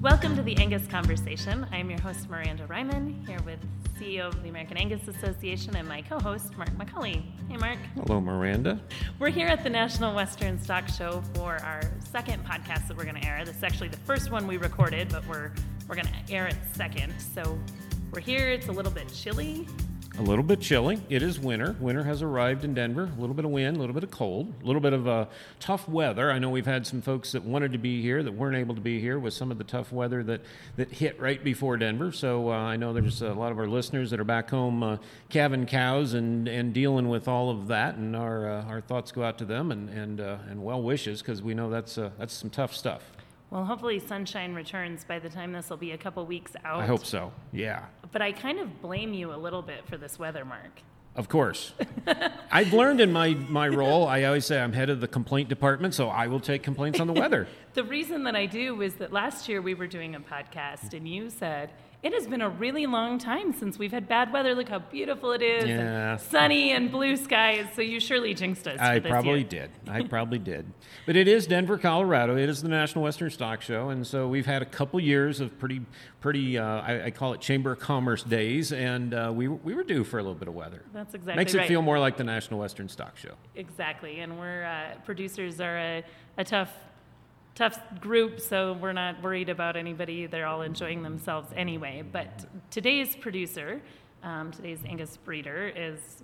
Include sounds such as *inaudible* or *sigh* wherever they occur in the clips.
Welcome to the Angus Conversation. I'm your host, Miranda Reiman, here with CEO of the American Angus Association and my co host, Mark McCully. Hey, Mark. Hello, Miranda. We're here at the National Western Stock Show for our second podcast that we're going to air. This is actually the first one we recorded, but we're, we're going to air it second. So we're here. It's a little bit chilly a little bit chilly. It is winter. Winter has arrived in Denver. A little bit of wind, a little bit of cold, a little bit of uh, tough weather. I know we've had some folks that wanted to be here that weren't able to be here with some of the tough weather that, that hit right before Denver. So uh, I know there's a lot of our listeners that are back home uh, calving cows and, and dealing with all of that. And our, uh, our thoughts go out to them and, and, uh, and well wishes because we know that's, uh, that's some tough stuff. Well, hopefully sunshine returns by the time this will be a couple weeks out. I hope so. Yeah. But I kind of blame you a little bit for this weather, Mark. Of course. *laughs* I've learned in my, my role, I always say I'm head of the complaint department, so I will take complaints on the weather. *laughs* the reason that I do is that last year we were doing a podcast and you said, it has been a really long time since we've had bad weather. Look how beautiful it is. Yeah. And sunny and blue skies. So you surely jinxed us. I probably year. did. I probably did. But it is Denver, Colorado. It is the National Western Stock Show. And so we've had a couple years of pretty, pretty, uh, I, I, call it Chamber of Commerce days. And uh, we, we were due for a little bit of weather. That's exactly right. Makes right. it feel more like the National Western Stock Show. Exactly. And we're, uh, producers are a, a tough tough group, so we're not worried about anybody. They're all enjoying themselves anyway. But today's producer, um, today's Angus breeder, is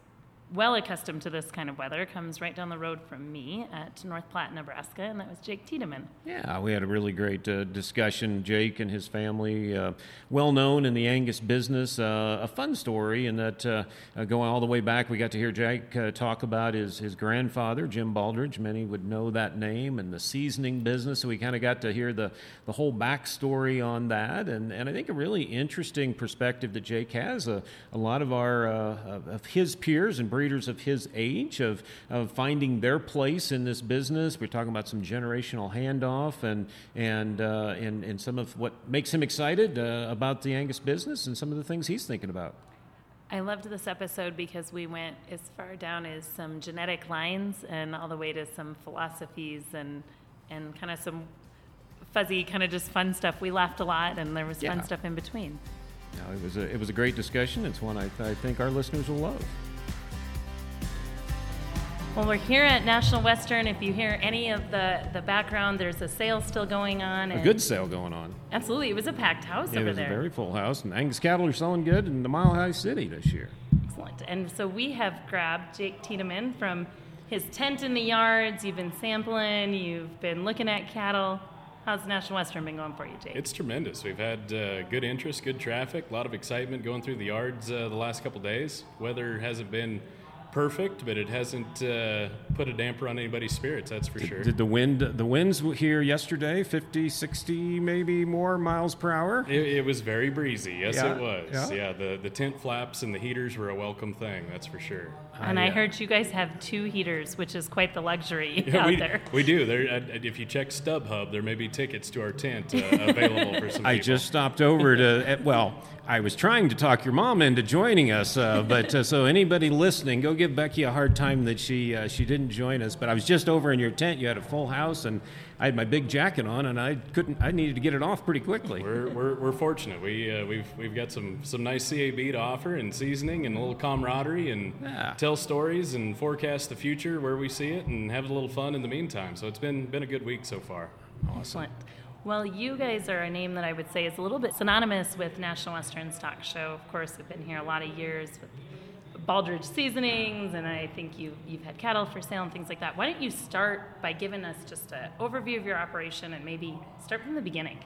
well accustomed to this kind of weather, comes right down the road from me at North Platte, Nebraska, and that was Jake Tiedeman. Yeah, we had a really great uh, discussion. Jake and his family, uh, well known in the Angus business, uh, a fun story, in that uh, uh, going all the way back, we got to hear Jake uh, talk about his, his grandfather, Jim Baldridge. Many would know that name, and the seasoning business. So we kind of got to hear the, the whole backstory on that, and, and I think a really interesting perspective that Jake has. a lot of our of his peers and breeders of his age of, of finding their place in this business. We're talking about some generational handoff and, and, uh, and, and some of what makes him excited uh, about the Angus business and some of the things he's thinking about. I loved this episode because we went as far down as some genetic lines and all the way to some philosophies and and kind of some fuzzy kind of just fun stuff. We laughed a lot and there was yeah. fun stuff in between. it was a it was a great discussion. It's one I, I think our listeners will love. Well, we're here at National Western. If you hear any of the, the background, there's a sale still going on. A good sale going on. Absolutely. It was a packed house yeah, over it was there. a very full house, and Angus cattle are selling good in the Mile High City this year. Excellent. And so we have grabbed Jake Tiedeman from his tent in the yards. You've been sampling, you've been looking at cattle. How's National Western been going for you, Jake? It's tremendous. We've had uh, good interest, good traffic, a lot of excitement going through the yards uh, the last couple days. Weather hasn't been perfect, but it hasn't uh, put a damper on anybody's spirits. That's for did, sure. Did the wind? The winds here yesterday, 50, 60, maybe more miles per hour. It, it was very breezy. Yes, yeah, it was. Yeah. yeah. the the tent flaps and the heaters were a welcome thing. That's for sure. And I heard you guys have two heaters, which is quite the luxury *laughs* yeah, out we, there. We do. There, uh, if you check StubHub, there may be tickets to our tent uh, available for *laughs* some. I people. just stopped over to. *laughs* Well, I was trying to talk your mom into joining us, uh, *laughs* but uh, so anybody listening, go give Becky a hard time that she uh, she didn't join us. But I was just over in your tent. You had a full house, and I had my big jacket on, and I couldn't. I needed to get it off pretty quickly. We're, we're, we're fortunate. We uh, we've we've got some some nice CAB to offer, and seasoning, and a little camaraderie, and yeah. tell stories, and forecast the future where we see it, and have a little fun in the meantime. So it's been been a good week so far. Awesome. Excellent. Well, you guys are a name that I would say is a little bit synonymous with National Western Stock Show. Of course, we've been here a lot of years with Baldridge Seasonings, and I think you, you've had cattle for sale and things like that. Why don't you start by giving us just an overview of your operation and maybe start from the beginning?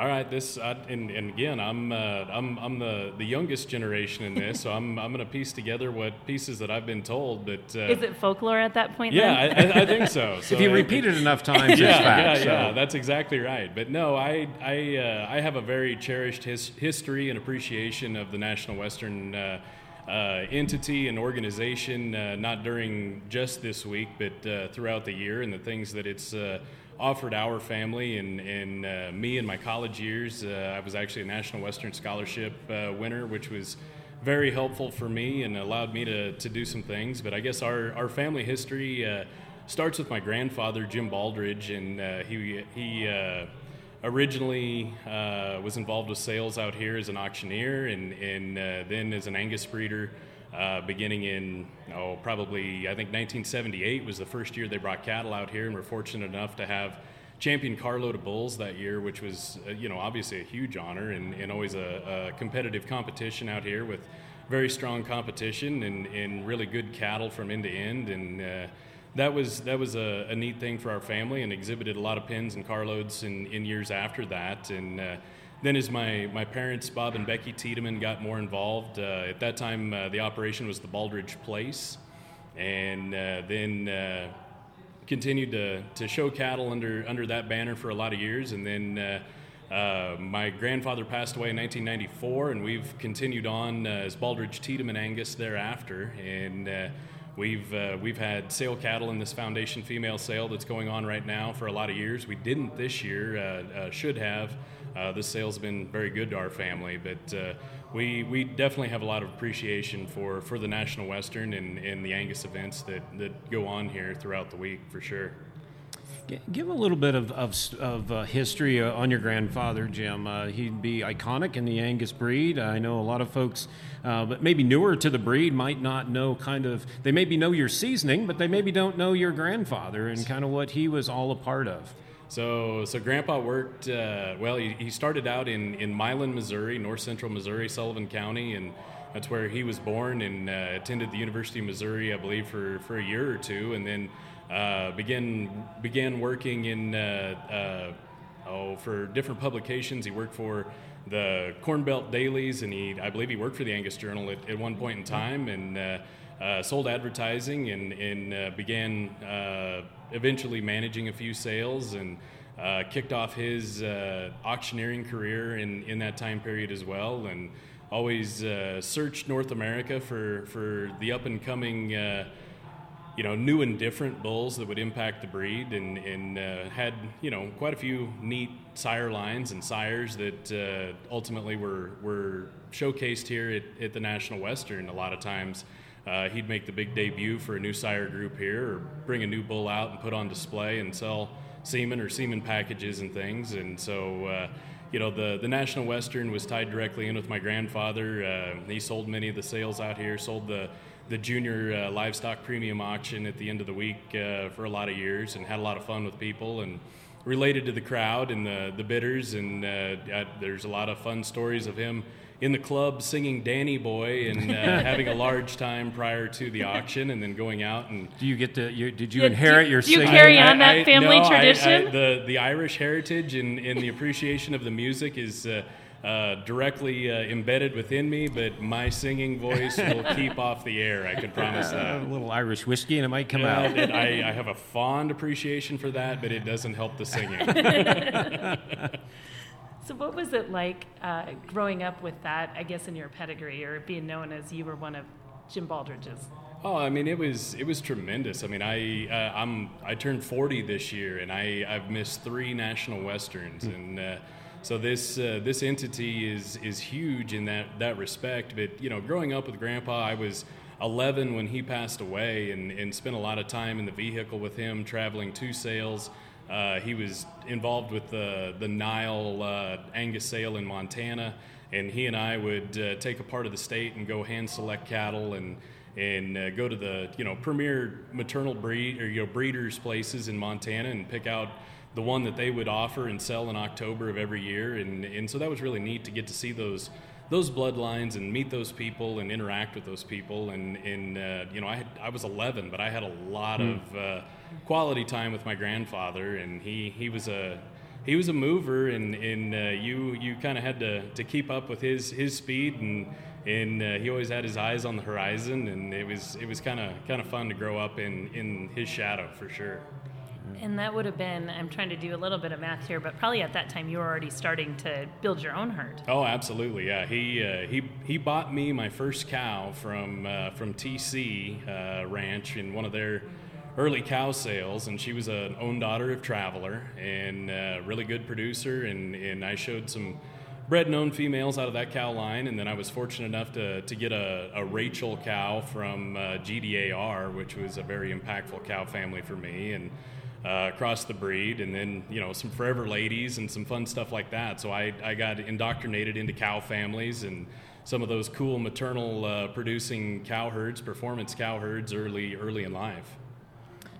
All right, this I, and, and again, I'm uh, I'm I'm the, the youngest generation in this, so I'm *laughs* I'm going to piece together what pieces that I've been told. But uh, is it folklore at that point? Yeah, then? I, I, think so. *laughs* so if you I, repeat it enough times, *laughs* yeah, it's fact. yeah, so. yeah, that's exactly right. But no, I I uh, I have a very cherished his, history and appreciation of the National Western. Uh, uh, entity and organization, uh, not during just this week, but uh, throughout the year, and the things that it's uh, offered our family and, and uh, me in my college years. Uh, I was actually a National Western Scholarship uh, winner, which was very helpful for me and allowed me to, to do some things. But I guess our, our family history uh, starts with my grandfather, Jim Baldridge, and uh, he, he originally uh, was involved with sales out here as an auctioneer and, and then as an Angus breeder. Uh, beginning in oh probably I think 1978 was the first year they brought cattle out here, and we're fortunate enough to have champion carload of bulls that year, which was uh, you know obviously a huge honor and, and always a, a, competitive competition out here with very strong competition and, and really good cattle from end to end and. Uh, that was that was a, a, neat thing for our family and exhibited a lot of pins and carloads in, in years after that and uh, then as my, my parents, Bob and Becky Tiedeman, got more involved, uh, at that time uh, the operation was the Baldridge Place, and uh, then uh, continued to, to show cattle under, under that banner for a lot of years. And then uh, uh, my grandfather passed away in 1994, and we've continued on as Baldridge Tiedeman Angus thereafter. And We've, uh, we've had sale cattle in this foundation female sale that's going on right now for a lot of years. We didn't this year, uh, uh, should have. Uh, this sale's been very good to our family, but uh, we, we definitely have a lot of appreciation for, for the National Western and, and the Angus events that, that go on here throughout the week for sure. Give a little bit of, of, of uh, history uh, on your grandfather, Jim. Uh, he'd be iconic in the Angus breed. I know a lot of folks, uh, but maybe newer to the breed, might not know kind of, they maybe know your seasoning, but they maybe don't know your grandfather and kind of what he was all a part of. So, so Grandpa worked. Uh, well, he, he, started out in in Milan, Missouri, north central Missouri, Sullivan County, and that's where he was born. And uh, attended the University of Missouri, I believe, for for a year or two, and then uh, began began working in uh, uh, oh for different publications. He worked for the Corn Belt Dailies, and he I believe he worked for the Angus Journal at, at one point in time, and. Uh, sold advertising and, and began eventually managing a few sales and uh, kicked off his uh, auctioneering career in, in that time period as well. And always uh, searched North America for, for the up and coming you know new and different bulls that would impact the breed. And, and had you know quite a few neat sire lines and sires that ultimately were, were showcased here at, at the National Western a lot of times uh, he'd make the big debut for a new sire group here, or bring a new bull out and put on display and sell semen or semen packages and things. And so, uh, you know, the, the National Western was tied directly in with my grandfather. Uh, he sold many of the sales out here, sold the, the junior uh, livestock premium auction at the end of the week uh, for a lot of years, and had a lot of fun with people and related to the crowd and the, the bidders. And uh, there's a lot of fun stories of him in the club singing Danny Boy and uh, *laughs* having a large time prior to the auction, and then going out and. Do you get to? You, did you inherit do, your? Do you carry on that I, family no, tradition? I, the the Irish heritage and, and the appreciation of the music is. Uh, uh, directly uh, embedded within me, but my singing voice will *laughs* keep off the air. I can promise that. a little Irish whiskey, and it might come out. It, I, I, have a fond appreciation for that, but it doesn't help the singing. *laughs* So, what was it like uh, growing up with that, I guess, in your pedigree or being known as you were one of Jim Baldridge's? Oh, I mean, it was it was tremendous. I mean, I uh, I'm I turned 40 this year, and I I've missed three national westerns, mm. and uh, so this uh, this entity is is huge in that that respect. But you know, growing up with Grandpa, I was 11 when he passed away, and and spent a lot of time in the vehicle with him, traveling to sales. Uh, he was involved with the, the Nile uh, Angus sale in Montana, and he and I would uh, take a part of the state and go hand select cattle and and uh, go to the you know premier maternal breed or you know breeders places in Montana and pick out the one that they would offer and sell in October of every year, and and so that was really neat to get to see those those bloodlines and meet those people and interact with those people. And, and uh, you know, I, had, I was 11, but I had a lot mm. of uh, quality time with my grandfather, and he, he was a he was a mover, and, and uh, you you kind of had to, to keep up with his his speed, and and uh, he always had his eyes on the horizon, and it was it was kind of kind of fun to grow up in in his shadow for sure. And that would have been, I'm trying to do a little bit of math here, but probably at that time you were already starting to build your own herd. Oh, absolutely, yeah. He uh, he he bought me my first cow from uh, from TC uh, Ranch in one of their early cow sales, and she was an own daughter of Traveler and a uh, really good producer, and and I showed some bred and owned females out of that cow line, and then I was fortunate enough to, to get a, a Rachel cow from uh, GDAR, which was a very impactful cow family for me, and uh, across the breed, and then you know some forever ladies and some fun stuff like that. So I, I got indoctrinated into cow families and some of those cool maternal uh, producing cow herds, performance cow herds, early early in life.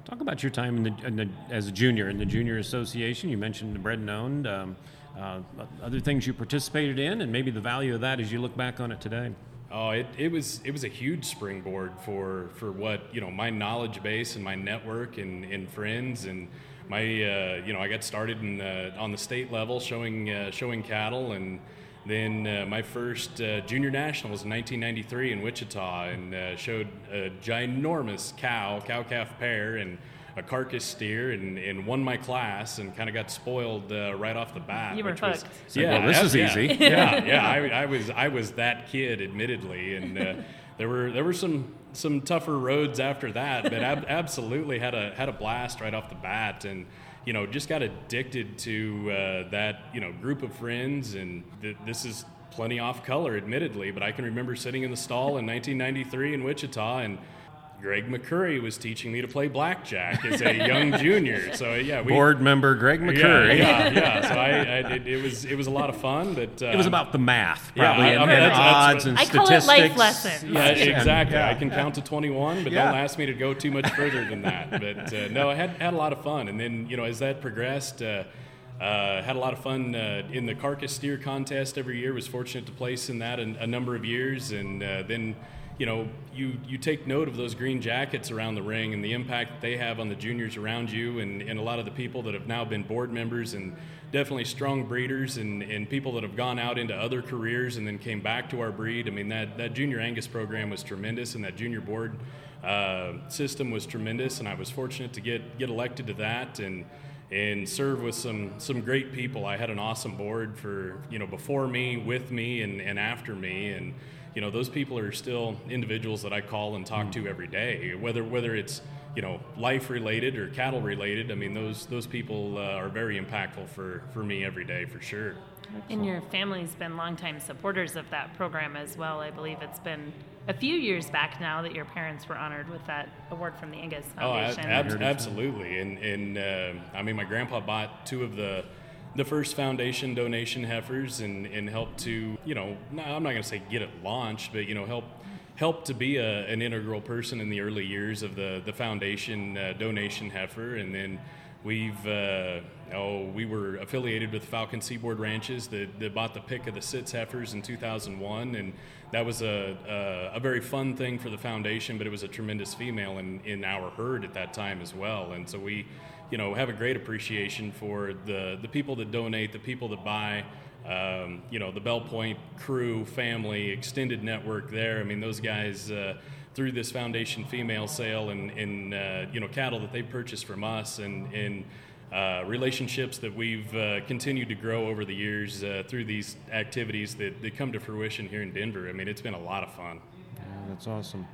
Talk about your time in the, in the, as a junior in the junior association. You mentioned the Bred and owned. Um, uh, other things you participated in, and maybe the value of that as you look back on it today. Oh, it, it was it was a huge springboard for for what you know my knowledge base and my network and, and friends and my uh, you know I got started in, on the state level showing uh, showing cattle and then uh, my first uh, junior national was in 1993 in Wichita and uh, showed a ginormous cow cow calf pair and a carcass steer and, and won my class and kind of got spoiled uh, right off the bat. You were hooked. Was, yeah, well, this is yeah, easy. Yeah, yeah. *laughs* I, I, was I was that kid, admittedly, and uh, *laughs* there were there were some some tougher roads after that, but ab- absolutely had a had a blast right off the bat and. You know, just got addicted to uh, that. You know, group of friends, and th- this is plenty off color, admittedly. But I can remember sitting in the stall in 1993 in Wichita, and Greg McCurry was teaching me to play blackjack as a young *laughs* junior. So yeah, we, board member Greg McCurry. Yeah, yeah. yeah. *laughs* So I, I it, it, was it was a lot of fun, but uh, it was about the math, probably, yeah, and, and odds and I statistics. call it life lessons. Yeah, exactly. Yeah. I can count to 21, but don't ask me to go too much further than that. But uh, no, I had had a lot of fun, and then you know as that progressed. Uh, uh, had a lot of fun uh, in the carcass steer contest every year. Was fortunate to place in that a, a number of years, and uh, then you know, you, you take note of those green jackets around the ring and the impact that they have on the juniors around you and, and a lot of the people that have now been board members and definitely strong breeders and, and people that have gone out into other careers and then came back to our breed. I mean, that, that junior Angus program was tremendous and that junior board uh, system was tremendous. And I was fortunate to get, get elected to that and, and serve with some, some great people. I had an awesome board for, you know, before me, with me, and, and after me. And, you know those people are still individuals that I call and talk to every day, whether whether it's you know life related or cattle related. I mean those those people uh, are very impactful for for me every day for sure. And your family's been longtime supporters of that program as well. I believe it's been a few years back now that your parents were honored with that award from the Angus Foundation. Oh, ab- absolutely. And, and uh, I mean, my grandpa bought two of the the first foundation donation heifers and, and help to, you know, I'm not going to say get it launched, but, you know, help help to be a, an integral person in the early years of the, the foundation uh, donation heifer. And then we've, uh, oh, we were affiliated with Falcon Seaboard Ranches that, that bought the pick of the sits heifers in 2001. And that was a, a, a, very fun thing for the foundation, but it was a tremendous female in, in our herd at that time as well. And so we, you know, have a great appreciation for the, the people that donate, the people that buy, um, you know, the Bell Point crew, family, extended network there. I mean, those guys, uh, through this foundation female sale and, and uh, you know, cattle that they purchased from us and, and uh, relationships that we've uh, continued to grow over the years uh, through these activities that, that come to fruition here in Denver. I mean, it's been a lot of fun. Yeah, that's awesome.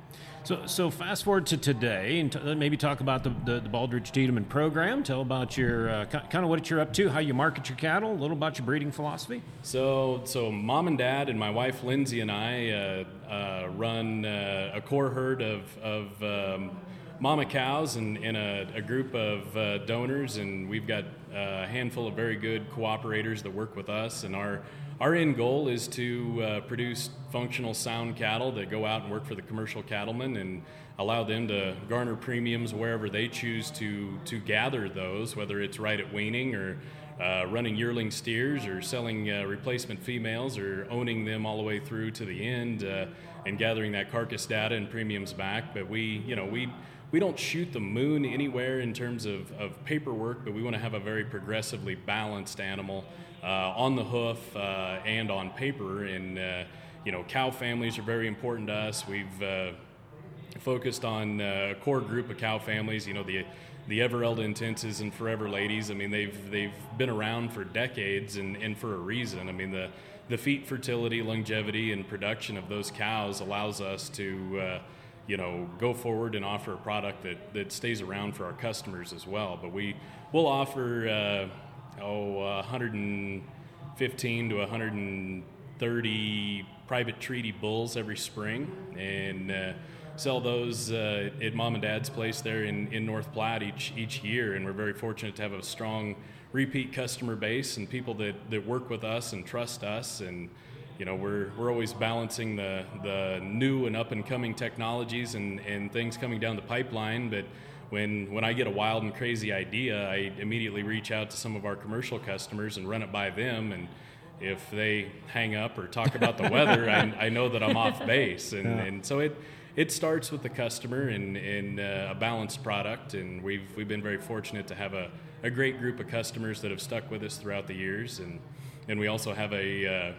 So, so fast forward to today, and t- maybe talk about the, the, the Baldridge Tiedeman program. Tell about your uh, kind of what you're up to, how you market your cattle, a little about your breeding philosophy. So, so mom and dad and my wife Lindsay and I uh, uh, run uh, a core herd of, of um, mama cows and, and a, a, group of uh, donors, and we've got a handful of very good cooperators that work with us, and our our end goal is to uh, produce functional sound cattle that go out and work for the commercial cattlemen and allow them to garner premiums wherever they choose to to gather those, whether it's right at weaning or uh, running yearling steers or selling uh, replacement females or owning them all the way through to the end. Uh, and gathering that carcass data and premiums back. But we, you know, we we don't shoot the moon anywhere in terms of, of paperwork, but we want to have a very progressively balanced animal uh, on the hoof uh, and on paper. And uh, you know, cow families are very important to us. We've focused on a core group of cow families. You know, the the Everelda Entenses and Forever Ladies. I mean, they've they've been around for decades and, and for a reason. I mean, the the feet fertility, longevity, and production of those cows allows us to uh, you know go forward and offer a product that, that stays around for our customers as well. But we will offer uh, oh, uh, 115 to 130 private treaty bulls every spring, and uh, sell those uh, at mom and dad's place there in, in North Platte each each year, and we're very fortunate to have a strong repeat customer base and people that, that work with us and trust us. And you know we're, we're always balancing the, the new and up and coming technologies and, and things coming down the pipeline. But when when I get a wild and crazy idea I immediately reach out to some of our commercial customers and run it by them. And if they hang up or talk about the weather I, *laughs* I know that I'm off base. And, yeah. and so it it starts with the customer and, and uh, a balanced product. And we've, we've been very fortunate to have a, a great group of customers that have stuck with us throughout the years and, and we also have a uh,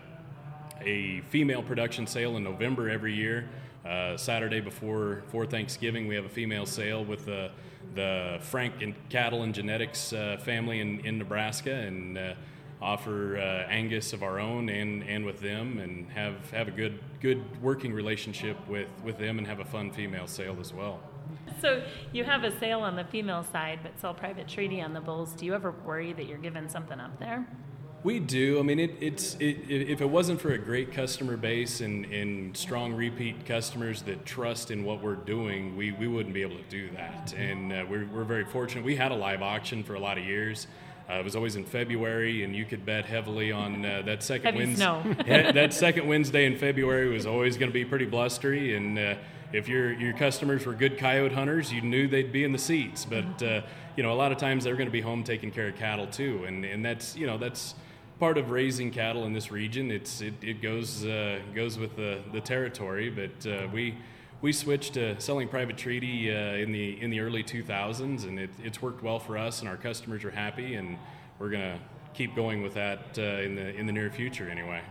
a female production sale in November every year. Uh, Saturday before for Thanksgiving, we have a female sale with the the Frank and Cattle and Genetics uh, family in, in Nebraska, and uh, offer uh, Angus of our own and, and with them, and have have a good good working relationship with with them, and have a fun female sale as well. *laughs* So you have a sale on the female side, but sell private treaty on the bulls. Do you ever worry that you're giving something up there? We do. I mean, it, it's it, if it wasn't for a great customer base and, and strong repeat customers that trust in what we're doing, we, we wouldn't be able to do that. And uh, we're, we're very fortunate. We had a live auction for a lot of years. Uh, it was always in February, and you could bet heavily on uh, that second Wednesday. *laughs* that *laughs* second Wednesday in February was always going to be pretty blustery, and uh, if your your customers were good coyote hunters, you knew they'd be in the seats. But uh, you know, a lot of times they're going to be home taking care of cattle too, and and that's you know that's part of raising cattle in this region. It's it, it goes uh, goes with the, the territory, but uh, we we switched to selling private treaty uh, in the in the early 2000s, and it, it's worked well for us, and our customers are happy, and we're gonna keep going with that uh, in the in the near future anyway.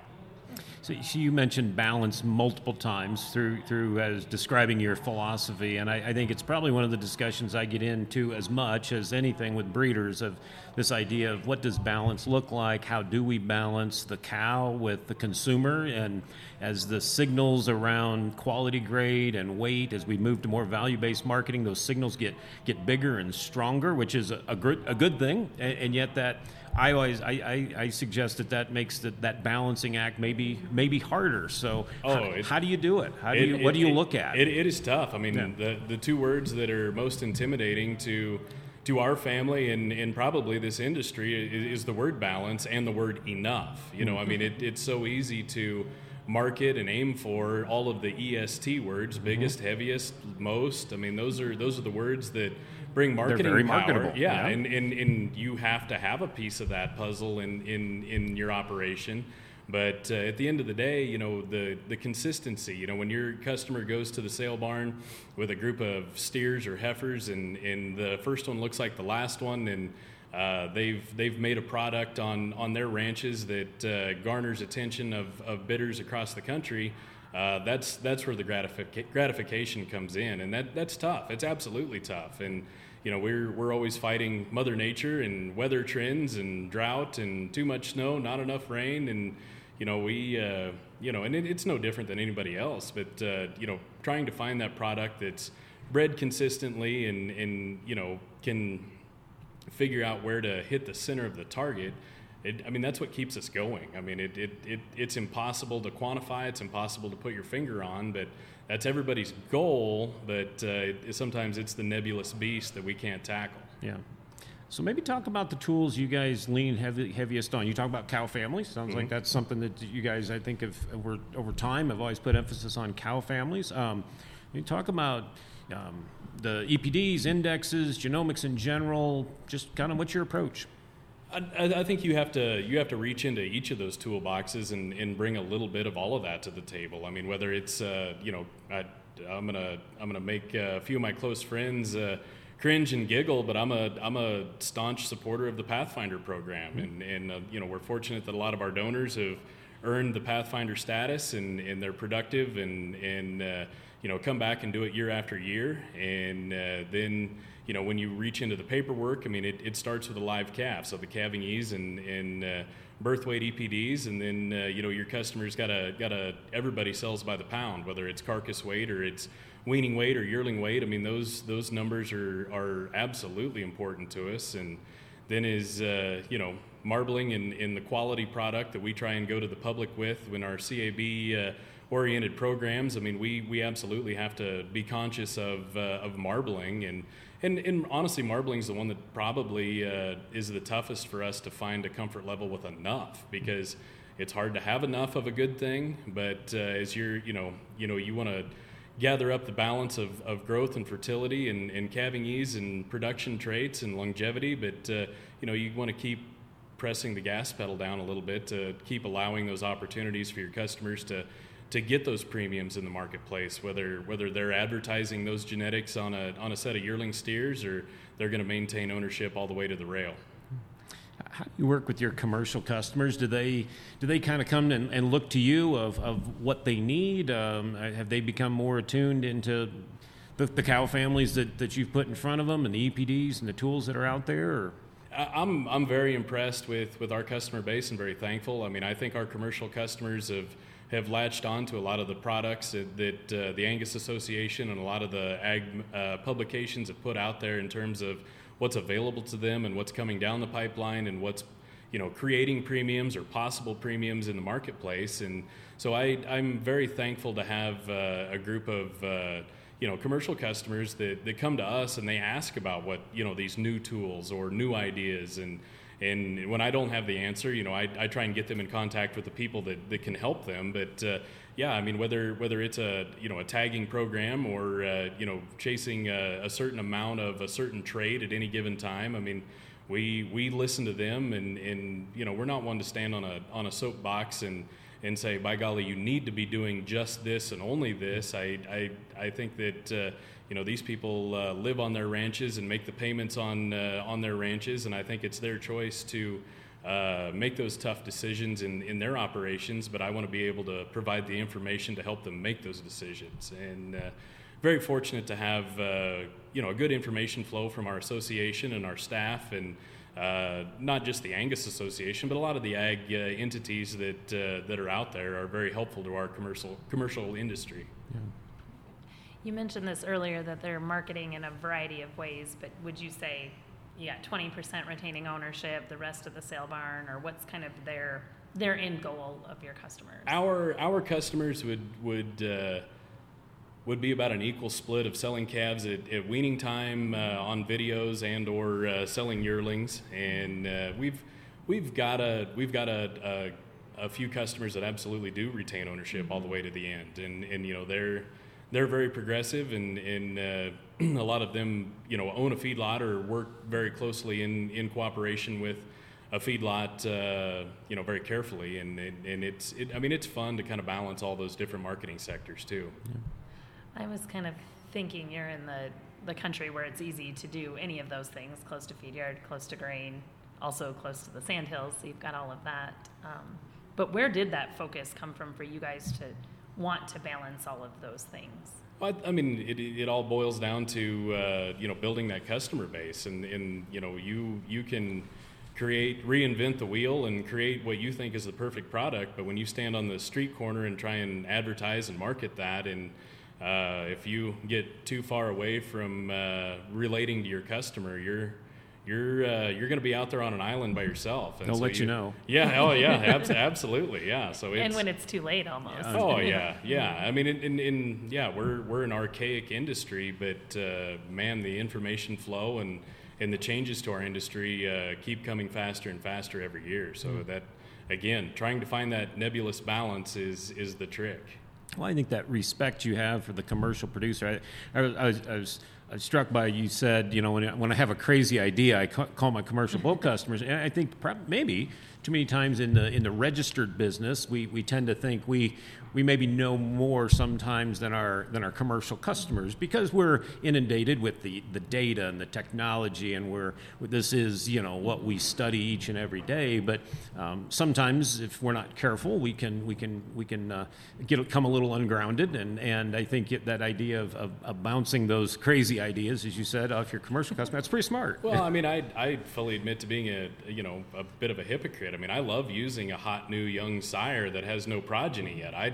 So, you mentioned balance multiple times through through as describing your philosophy, and I, I, think it's probably one of the discussions I get into as much as anything with breeders of this idea of what does balance look like? How do we balance the cow with the consumer? And as the signals around quality grade and weight, as we move to more value-based marketing, those signals get get bigger and stronger, which is a, a good a good thing, and, and yet that I always I, I, I, suggest that that makes the, that balancing act maybe maybe harder. So oh, how, it, how do you do it? How do it, you what it, do you look at? it is tough. I mean, yeah. the the two words that are most intimidating to to our family and, and probably this industry is, is the word balance and the word enough. You know, I mean, it, it's so easy to market and aim for all of the EST words, mm-hmm. biggest, mm-hmm. heaviest, most. I mean, those are those are the words that bring marketing They're very power. marketable. Yeah, yeah, And, and and you have to have a piece of that puzzle in in in your operation. But uh, at the end of the day, you know the the consistency. You know when your customer goes to the sale barn with a group of steers or heifers, and and the first one looks like the last one, and uh, they've they've made a product on on their ranches that uh, garners attention of, of bidders across the country. Uh, that's that's where the gratific- gratification comes in, and that that's tough. It's absolutely tough, and you know we're we're always fighting mother nature and weather trends and drought and too much snow not enough rain and you know we uh, you know and it, it's no different than anybody else but uh, you know trying to find that product that's bred consistently and and you know can figure out where to hit the center of the target it, I mean, that's what keeps us going. I mean, it, it, it, it's impossible to quantify, it's impossible to put your finger on, but that's everybody's goal, but uh, sometimes it's the nebulous beast that we can't tackle. Yeah. So maybe talk about the tools you guys lean heavy, heaviest on. You talk about cow families. Sounds mm-hmm. like that's something that you guys, I think, have over, over time have always put emphasis on cow families. Um, you talk about um, the EPDs, indexes, genomics in general. Just kind of what's your approach? I, I, think you have to you have to reach into each of those toolboxes and, and bring a little bit of all of that to the table. I mean, whether it's uh, you know I, am gonna I'm gonna make a few of my close friends uh, cringe and giggle, but I'm a I'm a staunch supporter of the Pathfinder program, mm-hmm. and and uh, you know we're fortunate that a lot of our donors have earned the Pathfinder status and, and they're productive and and uh, you know come back and do it year after year, and uh, then you know, when you reach into the paperwork, I mean, it, it starts with a live calf, so the calving ease and, and uh, birth weight EPDs, and then uh, you know your customers got to got to everybody sells by the pound, whether it's carcass weight or it's weaning weight or yearling weight. I mean, those those numbers are are absolutely important to us, and then is uh, you know marbling in, in the quality product that we try and go to the public with when our CAB uh, oriented programs. I mean, we, we absolutely have to be conscious of, uh, of marbling. And, and, and honestly, marbling is the one that probably uh, is the toughest for us to find a comfort level with enough because it's hard to have enough of a good thing. But uh, as you're, you know, you know, you want to gather up the balance of, of growth and fertility and, and calving ease and production traits and longevity. But, uh, you know, you want to keep pressing the gas pedal down a little bit to keep allowing those opportunities for your customers to to get those premiums in the marketplace, whether whether they're advertising those genetics on a on a set of yearling steers or they're going to maintain ownership all the way to the rail. How do you work with your commercial customers? Do they do they kind of come and, and look to you of, of what they need? Um, have they become more attuned into the, the, cow families that, that you've put in front of them and the EPDs and the tools that are out there? Or? I'm I'm very impressed with with our customer base and very thankful. I mean, I think our commercial customers have have latched on to a lot of the products that, uh, the Angus Association and a lot of the ag uh, publications have put out there in terms of what's available to them and what's coming down the pipeline and what's you know creating premiums or possible premiums in the marketplace. And so I, I'm very thankful to have uh, a group of uh, you know commercial customers that, that come to us and they ask about what you know these new tools or new ideas and and when I don't have the answer, you know, I, I try and get them in contact with the people that, that can help them. But uh, yeah, I mean, whether whether it's a you know a tagging program or uh, you know chasing a, a, certain amount of a certain trade at any given time, I mean, we we listen to them, and and you know, we're not one to stand on a on a soapbox and and say, by golly, you need to be doing just this and only this. I I I think that. Uh, you know these people uh, live on their ranches and make the payments on uh, on their ranches, and I think it's their choice to uh, make those tough decisions in, in their operations. But I want to be able to provide the information to help them make those decisions. And uh, very fortunate to have uh, you know a good information flow from our association and our staff and. Uh, not just the Angus Association, but a lot of the ag uh, entities that uh, that are out there are very helpful to our commercial commercial industry. Yeah. You mentioned this earlier that they're marketing in a variety of ways, but would you say yeah, 20% retaining ownership, the rest of the sale barn, or what's kind of their their end goal of your customers? Our our customers would would uh, would be about an equal split of selling calves at, at weaning time uh, on videos and or uh, selling yearlings, and uh, we've we've got a we've got a, a, a few customers that absolutely do retain ownership all the way to the end, and and you know they're they're very progressive, and, and uh, *clears throat* a lot of them, you know, own a feedlot or work very closely in, in cooperation with a feedlot, uh, you know, very carefully. And, and, and it's, it, I mean, it's fun to kind of balance all those different marketing sectors too. Yeah. I was kind of thinking you're in the, the country where it's easy to do any of those things, close to feed yard, close to grain, also close to the sandhills, so you've got all of that. Um, but where did that focus come from for you guys to want to balance all of those things? Well, I mean, it, it all boils down to uh, you know building that customer base, and, and you know you you can create reinvent the wheel and create what you think is the perfect product, but when you stand on the street corner and try and advertise and market that, and uh, if you get too far away from uh, relating to your customer, you're you're uh, you're going to be out there on an island by yourself. And They'll so let you, you, know. Yeah. Oh, yeah. *laughs* ab- absolutely. Yeah. So and when it's too late, almost. Oh *laughs* yeah, yeah. I mean, in, in, in, yeah, we're we're an archaic industry, but uh, man, the information flow and and the changes to our industry uh, keep coming faster and faster every year. So mm. that again, trying to find that nebulous balance is is the trick. Well, I think that respect you have for the commercial producer. I, I, I was, I was struck by you said, you know, when I, when I have a crazy idea, I call my commercial boat *laughs* customers. And I think maybe too many times in the in the registered business, we, we tend to think we we maybe know more sometimes than our than our commercial customers because we're inundated with the, the data and the technology and we're this is you know what we study each and every day. But um, sometimes if we're not careful we can we can we can uh, get come a little ungrounded. And and I think that idea of, of, of, bouncing those crazy ideas as you said off your commercial customer that's pretty smart. Well I mean I, I fully admit to being a you know a bit of a hypocrite. I mean I love using a hot new young sire that has no progeny yet. I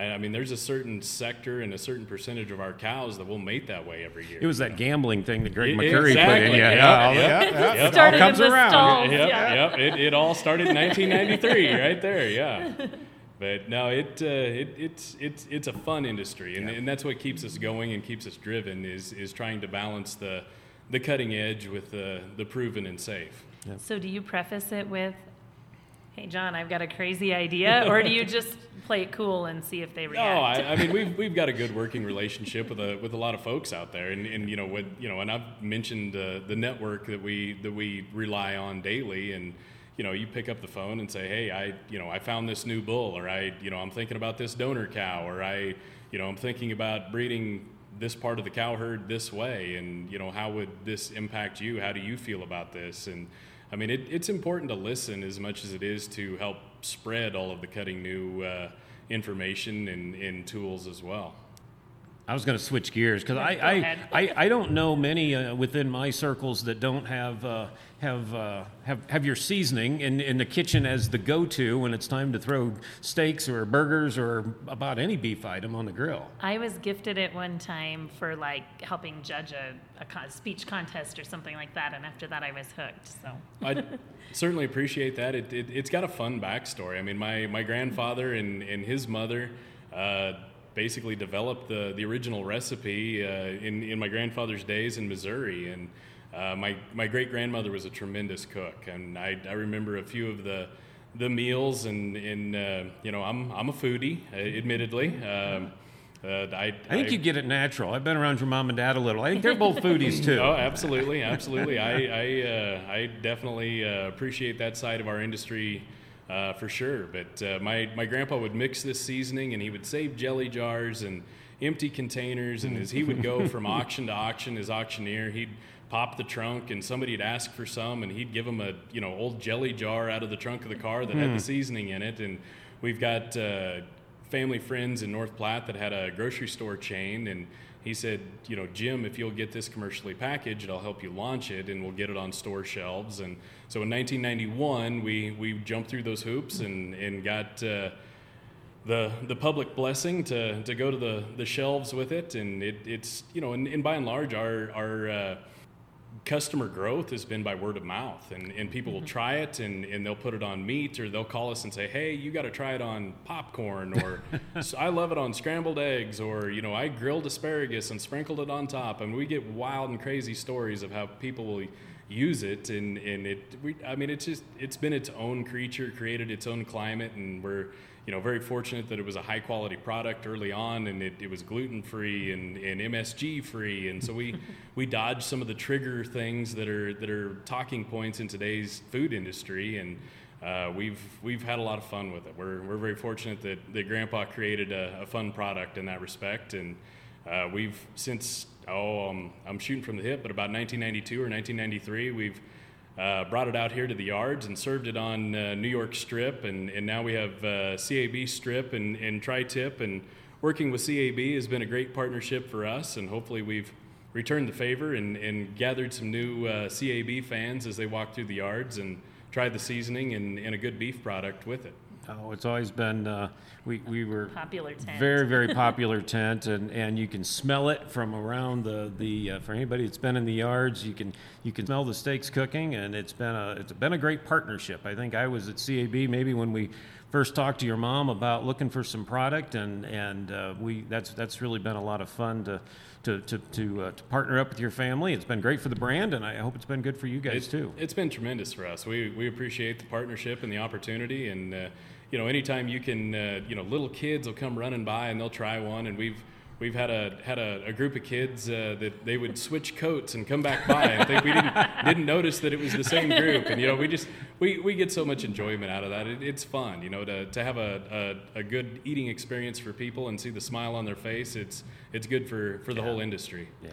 I, I, mean, there's a certain sector and a certain percentage of our cows that will mate that way every year. It was that know? gambling thing that Greg it, McCurry exactly. put in. Yeah, yeah, yeah, yeah, yeah. It all comes around. Stalls, yep, yeah. yep. It, it all started in *laughs* 1993, right there. Yeah. But no, it, uh, it it's it's it's a fun industry, and, Yeah. and that's what keeps us going and keeps us driven is is trying to balance the the cutting edge with the the proven and safe. So do you preface it with, "Hey John, I've got a crazy idea," or do you just play it cool and see if they No, react? I, I mean *laughs* we've we've got a good working relationship with a with a lot of folks out there, and, and you know what you know, and I've mentioned uh, the network that we that we rely on daily, and you know you pick up the phone and say, hey, I you know I found this new bull, or I you know I'm thinking about this donor cow, or I you know I'm thinking about breeding this part of the cow herd this way, and you know how would this impact you? How do you feel about this? And I mean, it, it's important to listen as much as it is to help spread all of the cutting new uh, information and, and tools as well. I was going to switch gears because I, I. I, I don't know many uh, within my circles that don't have uh, have, uh, have have your seasoning in, in the kitchen as the go-to when it's time to throw steaks or burgers or about any beef item on the grill. I was gifted it one time for like helping judge a, a con- speech contest or something like that, and after that I was hooked. So I *laughs* certainly appreciate that. It, it, it's got a fun backstory. I mean, my, my grandfather and, and his mother uh, basically developed the, the original recipe uh, in, in my grandfather's days in Missouri. And uh, my, my great grandmother was a tremendous cook. And I, I remember a few of the, the meals, and, and uh, you know, I'm, I'm a foodie, uh, admittedly. Um, uh, I, I think you get it natural. I've been around your mom and dad a little. I think they're both foodies too. Oh, absolutely, absolutely. I I, uh, I definitely uh, appreciate that side of our industry uh, for sure. But uh, my my grandpa would mix this seasoning, and he would save jelly jars and empty containers. And as he would go from *laughs* auction to auction as auctioneer, he'd pop the trunk, and somebody'd ask for some, and he'd give them a you know old jelly jar out of the trunk of the car that had the seasoning in it. And we've got. Uh, family friends in North Platte that had a grocery store chain, and he said, you know, Jim, if you'll get this commercially packaged, I'll help you launch it, and we'll get it on store shelves. And so in 1991, we we jumped through those hoops and and got. Uh, the, the public blessing to, to go to the, the shelves with it and it, it's you know and, and by and large our, our uh, customer growth has been by word of mouth and, and people will mm-hmm. try it and, and they'll put it on meat or they'll call us and say hey you got to try it on popcorn or *laughs* "So i love it on scrambled eggs or you know i grilled asparagus and sprinkled it on top and we get wild and crazy stories of how people will use it and, and it we, i mean it's just it's been its own creature created its own climate and we're you know, very fortunate that it was a high quality product early on and it, it was gluten free and, and MSG free. And so we, *laughs* we dodged some of the trigger things that are, that are talking points in today's food industry. And uh, we've, we've had a lot of fun with it. We're, we're very fortunate that, that Grandpa created a, a fun product in that respect. And uh, we've since, oh, um, I'm shooting from the hip, but about 1992 or 1993, we've uh, brought it out here to the yards and served it on uh, New York Strip, and, and now we have uh, CAB Strip and, and Tri-Tip, and working with CAB has been a great partnership for us, and hopefully we've returned the favor and, and gathered some new uh, CAB fans as they walk through the yards and tried the seasoning and, and a good beef product with it. Oh, it's always been uh, we we were popular tent. very very *laughs* popular tent, and, and you can smell it from around the the uh, for anybody that's been in the yards, you can you can smell the steaks cooking, and it's been a it's been a great partnership. I think I was at CAB maybe when we first talked to your mom about looking for some product, and and uh, we that's that's really been a lot of fun to. To, to, to, uh, to partner up with your family. It's been great for the brand, and I hope it's been good for you guys It- too. It's been tremendous for us. We, we appreciate the partnership and the opportunity. And, uh, you know, anytime you can, uh, you know, little kids will come running by and they'll try one. And we've, we've had a, had a, a group of kids uh, that they would switch coats and come back by and think we didn't, *laughs* didn't notice that it was the same group. And, you know, we just, we, we get so much enjoyment out of that. It, it's fun, you know, to, to have a, a, a good eating experience for people and see the smile on their face. It's, it's good for, for the whole industry. Yeah.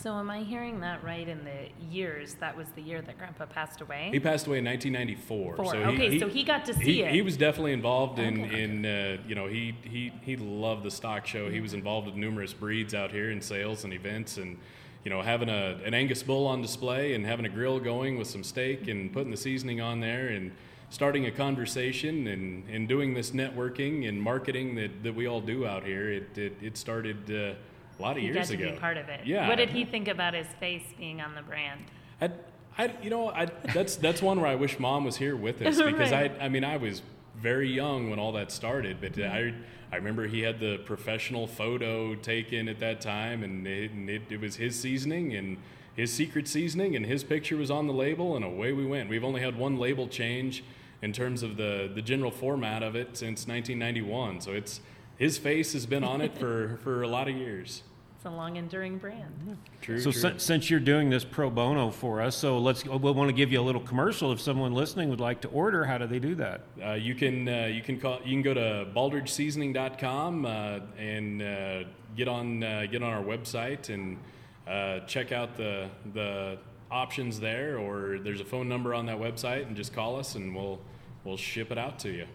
So am I hearing that right? In the years, that was the year that Grandpa passed away. He passed away in 1994. Four. So Okay, so he got to see he, it. He was definitely involved in, Okay. in uh, you know, he, he, he loved the stock show. He was involved with numerous breeds out here in sales and events and, you know, having a, an Angus bull on display and having a grill going with some steak and putting the seasoning on there and starting a conversation and, and doing this networking and marketing that, that we all do out here. It, it, it started uh, a lot of years ago. part of it. Yeah. What did he think about his face being on the brand? I, I, you know, I, that's that's one where I wish mom was here with us *laughs* because Right. I, I mean, I was very young when all that started, but mm-hmm. I I remember he had the professional photo taken at that time, and it, and it, it was his seasoning and his secret seasoning, and his picture was on the label, and away we went. We've only had one label change in terms of the the general format of it since 1991, so it's his face has been on it for for a lot of years. It's a long enduring brand. True. So true. sin- since you're doing this pro bono for us, so let's we'll want to give you a little commercial. If someone listening would like to order, how do they do that? Uh, you can uh, you can call you can go to baldridgeseasoning.com uh, and uh, get on uh, get on our website and uh, check out the the options there. Or there's a phone number on that website, and just call us and we'll we'll ship it out to you.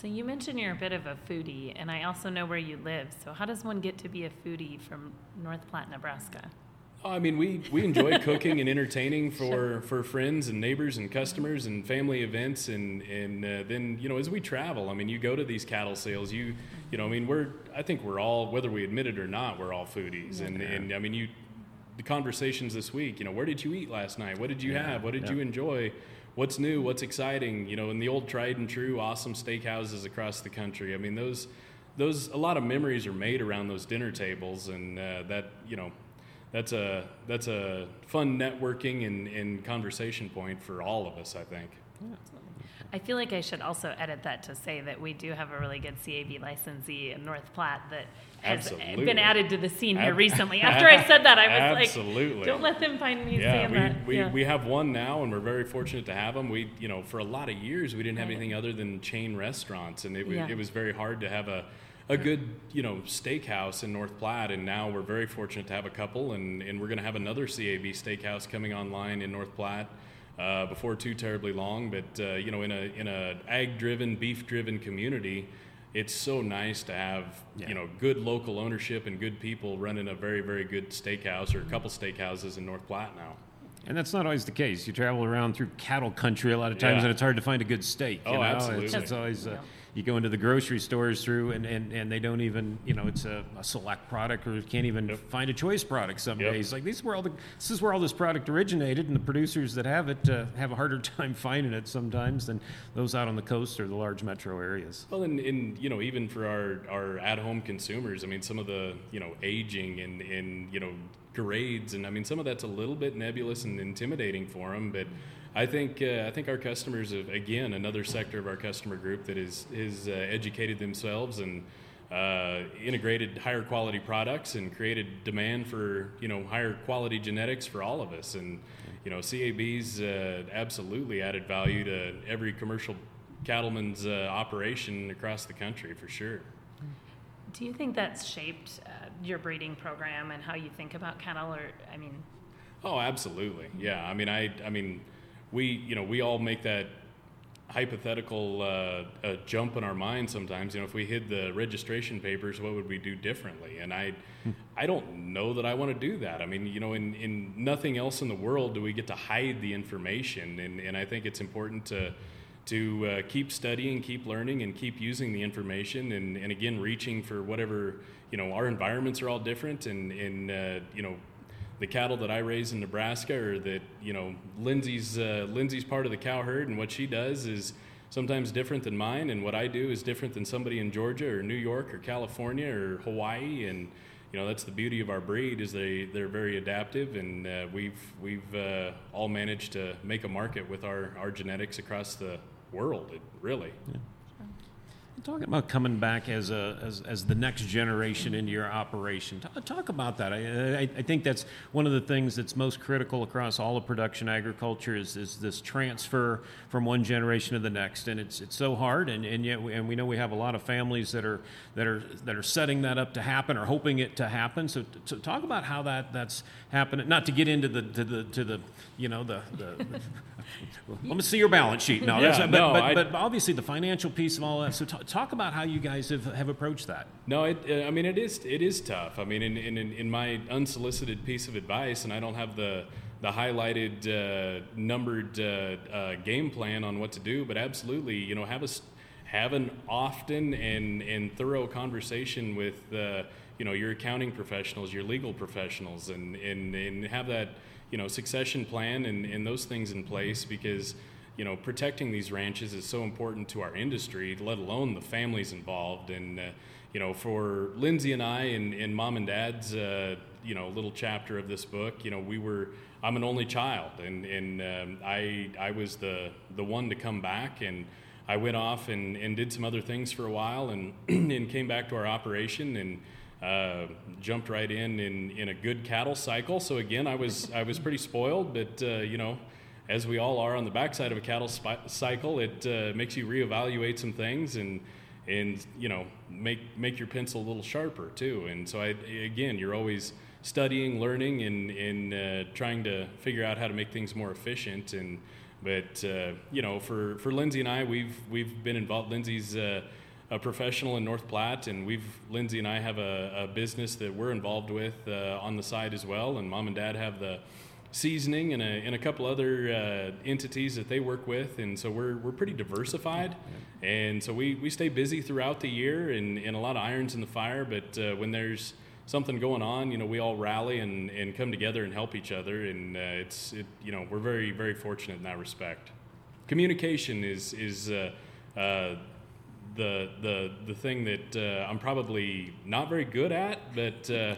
So you mentioned you're a bit of a foodie, and I also know where you live. So how does one get to be a foodie from North Platte, Nebraska? Oh, I mean, we, we enjoy *laughs* cooking and entertaining for, for friends and neighbors and customers and family events. And, and uh, then, you know, as we travel, I mean, you go to these cattle sales, you, you know, I mean, we're, I think we're all, whether we admit it or not, we're all foodies. And, and I mean, you, the conversations this week, you know, where did you eat last night? What did you have? What did yeah. you enjoy? What's new? What's exciting? You know, in the old tried and true awesome steakhouses across the country. I mean, those, those, a lot of memories are made around those dinner tables. And uh, that, you know, that's a that's a fun networking and, and conversation point for all of us, I think. I feel like I should also edit that to say that we do have a really good CAB licensee in North Platte that has Absolutely. been added to the scene here Ab- recently. *laughs* After I said that, I was Absolutely. like, don't let them find me Yeah, saying we, that. we, yeah. we have one now, and we're very fortunate to have them. We, you know, for a lot of years, we didn't have Right. anything other than chain restaurants, and it, Yeah. it was very hard to have a, a good, you know, steakhouse in North Platte. And now we're very fortunate to have a couple, and, and we're going to have another CAB steakhouse coming online in North Platte. Uh, before too terribly long, but uh, you know, in a in a ag-driven, beef-driven community, it's so nice to have Yeah. you know good local ownership and good people running a very very good steakhouse or a couple steakhouses in North Platte now. And that's not always the case. You travel around through cattle country a lot of times, Yeah. and it's hard to find a good steak. You Oh, know? absolutely. It's, it's always uh, Yeah. You go into the grocery stores through, and, and, and they don't even you know it's a, a select product, or can't even Yep. find a choice product some Yep. days. Like this is where all the this is where all this product originated, and the producers that have it uh, have a harder *laughs* time finding it sometimes than those out on the coast or the large metro areas. Well, and, and you know, even for our, our at-home consumers, I mean, some of the you know aging and, and you know grades, and I mean, some of that's a little bit nebulous and intimidating for them. But I think uh, I think our customers, have, again, another sector of our customer group that is is uh, educated themselves and uh, integrated higher quality products and created demand for you know higher quality genetics for all of us. And you know, CAB's uh, absolutely added value to every commercial cattleman's uh, operation across the country for sure. Do you think that's shaped uh, your breeding program and how you think about cattle? Or, I mean, Oh, absolutely. Yeah. I mean, I, I mean, we, you know, we all make that hypothetical uh, jump in our mind sometimes. You know, if we hid the registration papers, what would we do differently? And I, I don't know that I want to do that. I mean, you know, in, in nothing else in the world do we get to hide the information, and, and I think it's important to to uh, keep studying, keep learning, and keep using the information, and, and again reaching for whatever you know. Our environments are all different, and and uh, you know the cattle that I raise in Nebraska, or that you know Lindsay's uh, Lindsay's part of the cow herd, and what she does is sometimes different than mine, and what I do is different than somebody in Georgia or New York or California or Hawaii, and you know that's the beauty of our breed is they they're very adaptive, and uh, we've we've uh, all managed to make a market with our our genetics across the world. It, really. Talking about coming back as a as, as the next generation into your operation, talk, talk about that. I, I, I think that's one of the things that's most critical across all of production agriculture is, is this transfer from one generation to the next, and it's it's so hard, and, and yet we, and we know we have a lot of families that are that are that are setting that up to happen or hoping it to happen. So, to talk about how that that's happening. Not to get into the to the to the you know the. the let me see your balance sheet. No, Yeah, but, no, but, I- but obviously the financial piece of all that. So t- talk about how you guys have, have approached that. No, it, uh, I mean it is it is tough. I mean, in, in, in my unsolicited piece of advice, and I don't have the the highlighted, uh, numbered uh, uh, game plan on what to do, but absolutely, you know, have us have an often and and thorough conversation with uh, you know your accounting professionals, your legal professionals, and and and have that you know succession plan and, and those things in place because you know, protecting these ranches is so important to our industry, let alone the families involved. And, uh, you know, for Lindsay and I and, and mom and dad's, uh, you know, little chapter of this book, you know, we were, I'm an only child. And, and um, I, I was the, the one to come back. And I went off and, and did some other things for a while and, *clears throat* and came back to our operation. And, uh, jumped right in, in in a good cattle cycle. So again, I was I was pretty spoiled, but uh, you know, as we all are on the backside of a cattle spi- cycle, it uh, makes you reevaluate some things and and you know make make your pencil a little sharper too. And so I again, you're always studying, learning, and and uh, trying to figure out how to make things more efficient. And but uh, you know, for for Lindsay and I, we've we've been involved. Lindsay's uh, a professional in North Platte, and we've Lindsay and I have a, a business that we're involved with uh, on the side as well. And mom and dad have the seasoning and a, and a couple other uh, entities that they work with, and so we're we're pretty diversified, and so we, we stay busy throughout the year and, and a lot of irons in the fire. But uh, when there's something going on, you know, we all rally and, and come together and help each other, and uh, it's it, you know we're very very fortunate in that respect. Communication is is uh, uh, the the the thing that uh, I'm probably not very good at, but uh,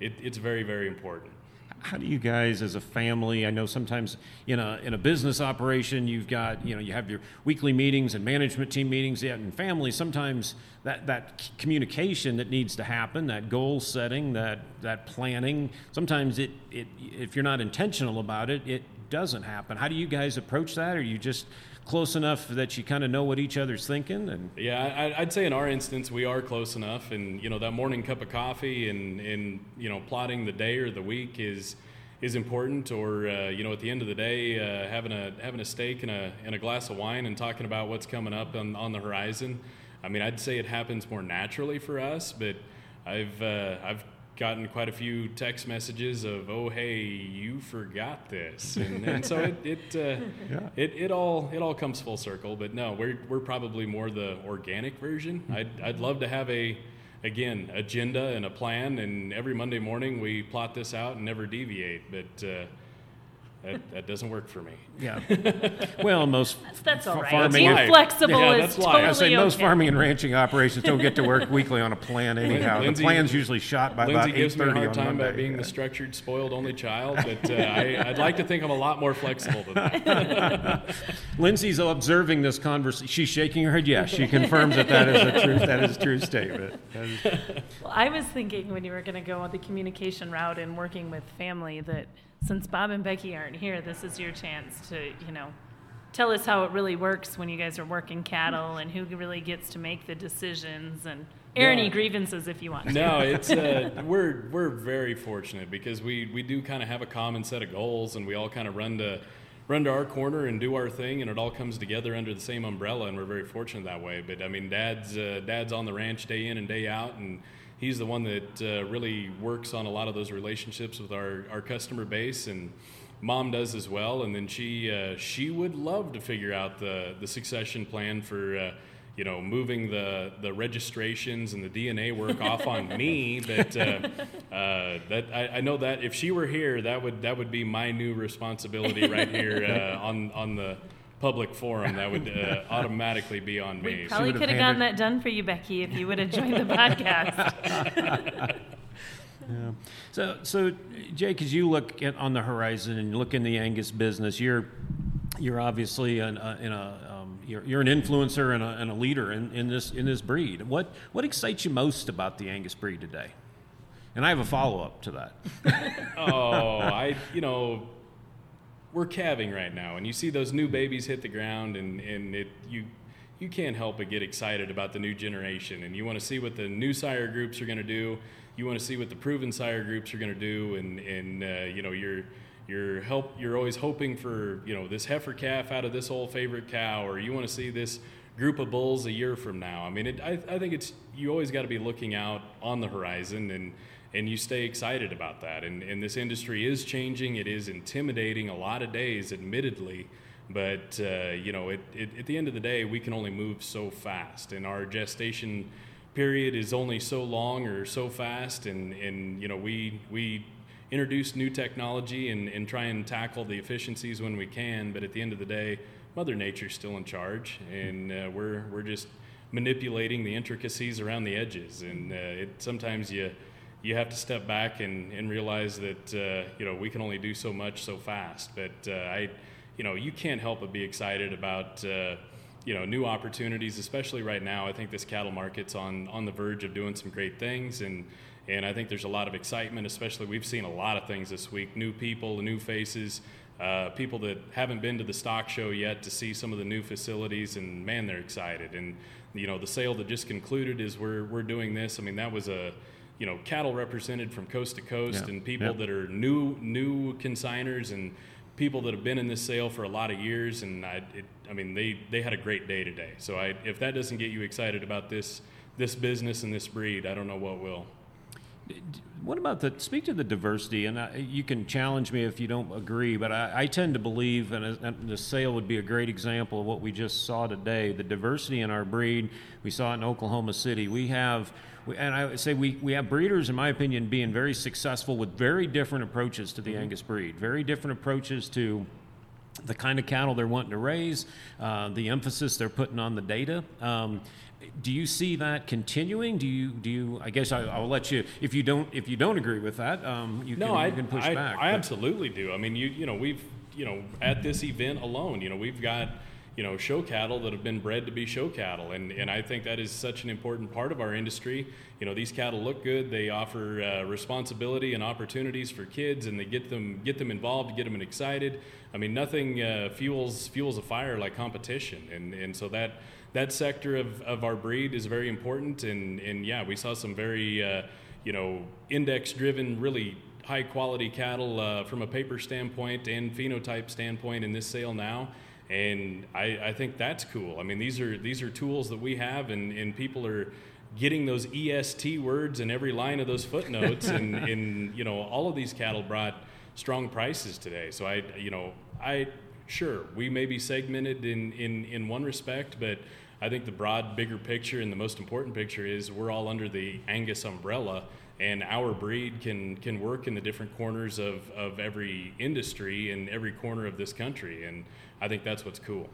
it, it's very very important. How do you guys, as a family, I know sometimes in a in a business operation, you've got you know you have your weekly meetings and management team meetings. Yet in family, sometimes that that communication that needs to happen, that goal setting, that that planning, sometimes it it if you're not intentional about it, it doesn't happen. How do you guys approach that? Are you just close enough that you kind of know what each other's thinking and yeah I, would say in our instance we are close enough and you know that morning cup of coffee and and you know plotting the day or the week is is important or uh, you know at the end of the day uh, having a having a steak and a and a glass of wine and talking about what's coming up on, on the horizon. I mean i'd say it happens more naturally for us but i've uh, i've gotten quite a few text messages of, "Oh, hey, you forgot this," and, and so it *laughs* it, uh, yeah. it it all it all comes full circle. But no, we're we're probably more the organic version. I'd I'd love to have a again agenda and a plan, and every Monday morning we plot this out and never deviate. But uh, that, that doesn't work for me. Yeah. *laughs* Well, most that's, that's all right. Farming, Being flexible yeah, is totally I say okay. most farming and ranching operations don't get to work weekly on a plan anyhow. Lindsay, the plan's usually shot by Lindsay about eight thirty on Monday. gives me a hard time about being yeah. the structured, spoiled only child, but uh, I, would like to think I'm a lot more flexible than that. *laughs* Lindsay's observing this conversation. She's shaking her head. Yes, she confirms that that is a true that is a true statement. Is... Well, I was thinking when you were going to go on the communication route and working with family that since Bob and Becky aren't here, this is your chance to, you know, tell us how it really works when you guys are working cattle and who really gets to make the decisions and air any grievances if you want to. No, it's uh, *laughs* we're we're very fortunate because we we do kind of have a common set of goals and we all kind of run to run to our corner and do our thing and it all comes together under the same umbrella and we're very fortunate that way. But I mean, dad's uh, dad's on the ranch day in and day out and he's the one that uh, really works on a lot of those relationships with our, our customer base and mom does as well. And then she uh, she would love to figure out the the succession plan for uh, you know moving the the registrations and the DNA work off on me. *laughs* But uh, uh, that I, I, know that if she were here that would that would be my new responsibility right here *laughs* uh, on on the public forum, that would *laughs* uh, automatically be on me. We probably could have gotten that done for you, Becky, if you would have joined the podcast. *laughs* yeah. So, so Jake, as you look at, on the horizon and you look in the Angus business, you're you're obviously an, uh, in a um, you're, you're an influencer and a, and a leader in, in this in this breed. What what excites you most about the Angus breed today? And I have a follow up to that. *laughs* oh, I you know we're calving right now, and you see those new babies hit the ground, and, and it you you can't help but get excited about the new generation, and you want to see what the new sire groups are going to do. You want to see what the proven sire groups are going to do, and and uh, you know you're you're help you're always hoping for you know this heifer calf out of this old favorite cow, or you want to see this group of bulls a year from now. I mean, it, I, I think it's you always got to be looking out on the horizon and and you stay excited about that. And, and this industry is changing. It is intimidating a lot of days, admittedly. But uh, you know, it, it, at the end of the day, we can only move so fast, and our gestation period is only so long or so fast. And, and you know, we we introduce new technology and, and try and tackle the efficiencies when we can. But at the end of the day, Mother Nature's still in charge, and uh, we're we're just manipulating the intricacies around the edges. And uh, it, sometimes you you have to step back and, and realize that uh, you know we can only do so much so fast. But uh, I, you know, you can't help but be excited about uh, you know new opportunities, especially right now. I think this cattle market's on on the verge of doing some great things and. And I think there's a lot of excitement, especially we've seen a lot of things this week new people, new faces, uh, people that haven't been to the stock show yet to see some of the new facilities, and man, they're excited. And you know, the sale that just concluded is we're we're doing this. I mean, that was a you know cattle represented from coast to coast, Yeah. and people Yep. that are new new consigners and people that have been in this sale for a lot of years. And I, it, I mean, they they had a great day today. So I, if that doesn't get you excited about this this business and this breed, I don't know what will. What about the speak to the diversity? And I, you can challenge me if you don't agree, but I, I tend to believe, and, uh, and the sale would be a great example of what we just saw today. The diversity in our breed, we saw it in Oklahoma City. We have, we, and I would say we, we have breeders, in my opinion, being very successful with very different approaches to the Angus breed, very different approaches to the kind of cattle they're wanting to raise, uh, the emphasis they're putting on the data. Um, do you see that continuing? Do you do you? I guess I, I'll let you. If you don't, if you don't agree with that, um, you, no, can, I, you can push I, back. I but- absolutely do. I mean, you you know we've you know at this event alone, you know we've got you know show cattle that have been bred to be show cattle, and and I think that is such an important part of our industry. You know, these cattle look good. They offer uh, responsibility and opportunities for kids, and they get them get them involved, get them excited. I mean, nothing uh, fuels fuels a fire like competition, and and so that that sector of, of our breed is very important. And and yeah, we saw some very uh, you know index driven, really high quality cattle uh, from a paper standpoint and phenotype standpoint in this sale now. And I, I think that's cool. I mean, these are these are tools that we have, and, and people are getting those EST words in every line of those footnotes, and, *laughs* and you know all of these cattle brought strong prices today. So I, you know, I sure we may be segmented in in in one respect, but I think the broad, bigger picture and the most important picture is we're all under the Angus umbrella, and our breed can can work in the different corners of of every industry and every corner of this country, and I think that's what's cool.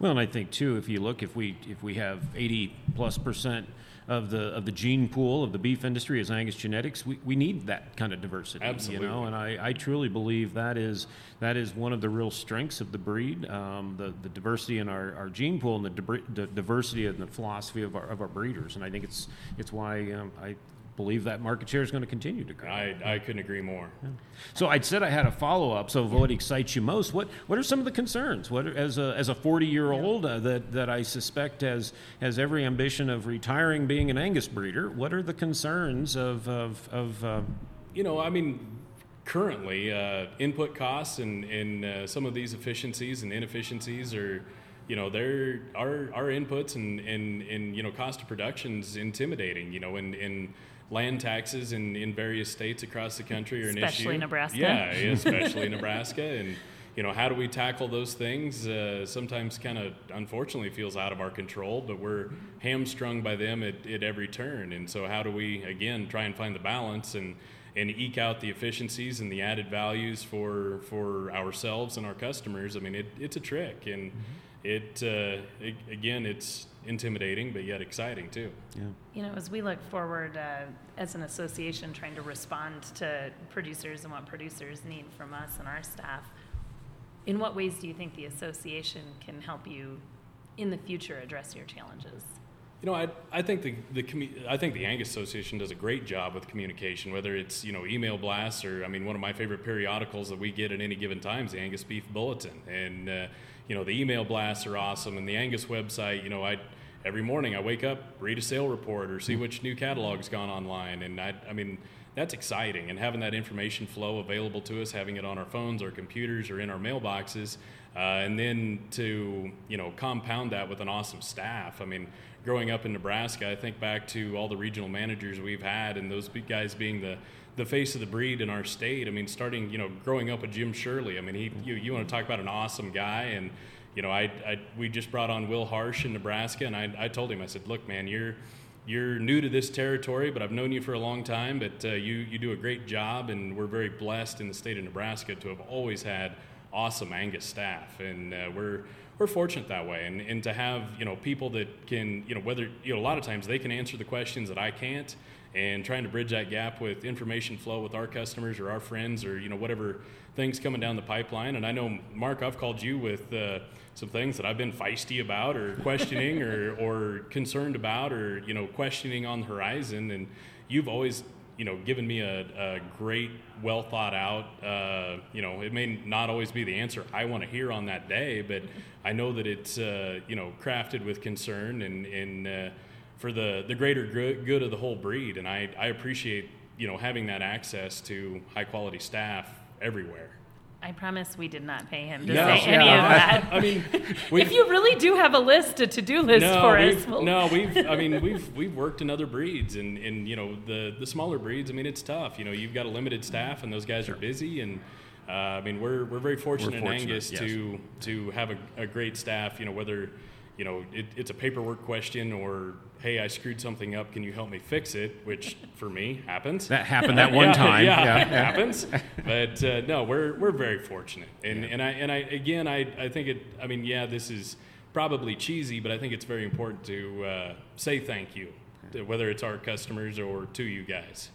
Well, and I think too, if you look, if we if we have eighty plus percent of the of the gene pool of the beef industry is Angus genetics, we, we need that kind of diversity. Absolutely. You know, and I, I truly believe that is that is one of the real strengths of the breed, um, the the diversity in our, our gene pool and the, the diversity and the philosophy of our of our breeders. And I think it's it's why um, I believe that market share is going to continue to grow. I, I couldn't agree more. So I said I had a follow up. So what excites you most? What What are some of the concerns? What as a as a forty year old uh, that that I suspect has has every ambition of retiring, being an Angus breeder? What are the concerns of of, of uh, You know, I mean, currently, uh, input costs and, and uh, some of these efficiencies and inefficiencies are, you know, they're our our inputs and and, and you know cost of production is intimidating. You know, and and land taxes in, in various states across the country are an Especially issue. Nebraska. Yeah, *laughs* especially Nebraska, and you know, how do we tackle those things? Uh, sometimes, kind of, unfortunately, feels out of our control, but we're hamstrung by them at, at every turn. And so, how do we again try and find the balance and and eke out the efficiencies and the added values for for ourselves and our customers? I mean, it, it's a trick, and it, uh, it again, it's intimidating, but yet exciting too. Yeah. You know, as we look forward uh, as an association trying to respond to producers and what producers need from us and our staff, in what ways do you think the association can help you in the future address your challenges? You know, I, I think the, the I think the Angus Association does a great job with communication, whether it's you know email blasts or I mean one of my favorite periodicals that we get at any given time is the Angus Beef Bulletin, and uh, you know the email blasts are awesome, and the Angus website. You know, I every morning I wake up, read a sale report or see which new catalog's gone online, and I I mean that's exciting, and having that information flow available to us, having it on our phones, our computers, or in our mailboxes, uh, and then to you know compound that with an awesome staff. I mean, growing up in Nebraska, I think back to all the regional managers we've had, and those guys being the the face of the breed in our state. I mean, starting you know growing up with Jim Shirley. I mean, he you you want to talk about an awesome guy and. You know, I, I we just brought on Will Harsh in Nebraska, and I, I told him, I said, "Look, man, you're you're new to this territory, but I've known you for a long time. But uh, you you do a great job, and we're very blessed in the state of Nebraska to have always had awesome Angus staff, and uh, we're we're fortunate that way, and, and to have you know people that can you know whether you know a lot of times they can answer the questions that I can't, and trying to bridge that gap with information flow with our customers or our friends or you know whatever things coming down the pipeline. And I know Mark, I've called you with uh, some things that I've been feisty about or questioning or *laughs* or concerned about or you know questioning on the horizon, and you've always you know, given me a, a great, well thought out. Uh, you know, it may not always be the answer I want to hear on that day, but I know that it's uh, you know crafted with concern and and uh, for the the greater good of the whole breed. And I I appreciate you know having that access to high quality staff everywhere. I promise we did not pay him to No, say any yeah, of *laughs* that. I mean, *laughs* if you really do have a list, a to-do list no, for we've, us, we'll- no, we've. I mean, we've we've worked in other breeds, and and you know the the smaller breeds. I mean, it's tough. You know, you've got a limited staff, and those guys are busy. And uh, I mean, we're we're very fortunate, fortunate, in Angus yes. to to have a, a great staff. You know, whether you know it, it's a paperwork question or hey, I screwed something up. Can you help me fix it? Which for me happens. That happened that *laughs* one Yeah, time. Yeah, Yeah, it happens. *laughs* But uh, no, we're we're very fortunate, and and I and I again I I think it. I mean, yeah, this is probably cheesy, but I think it's very important to uh, say thank you, whether it's our customers or to you guys.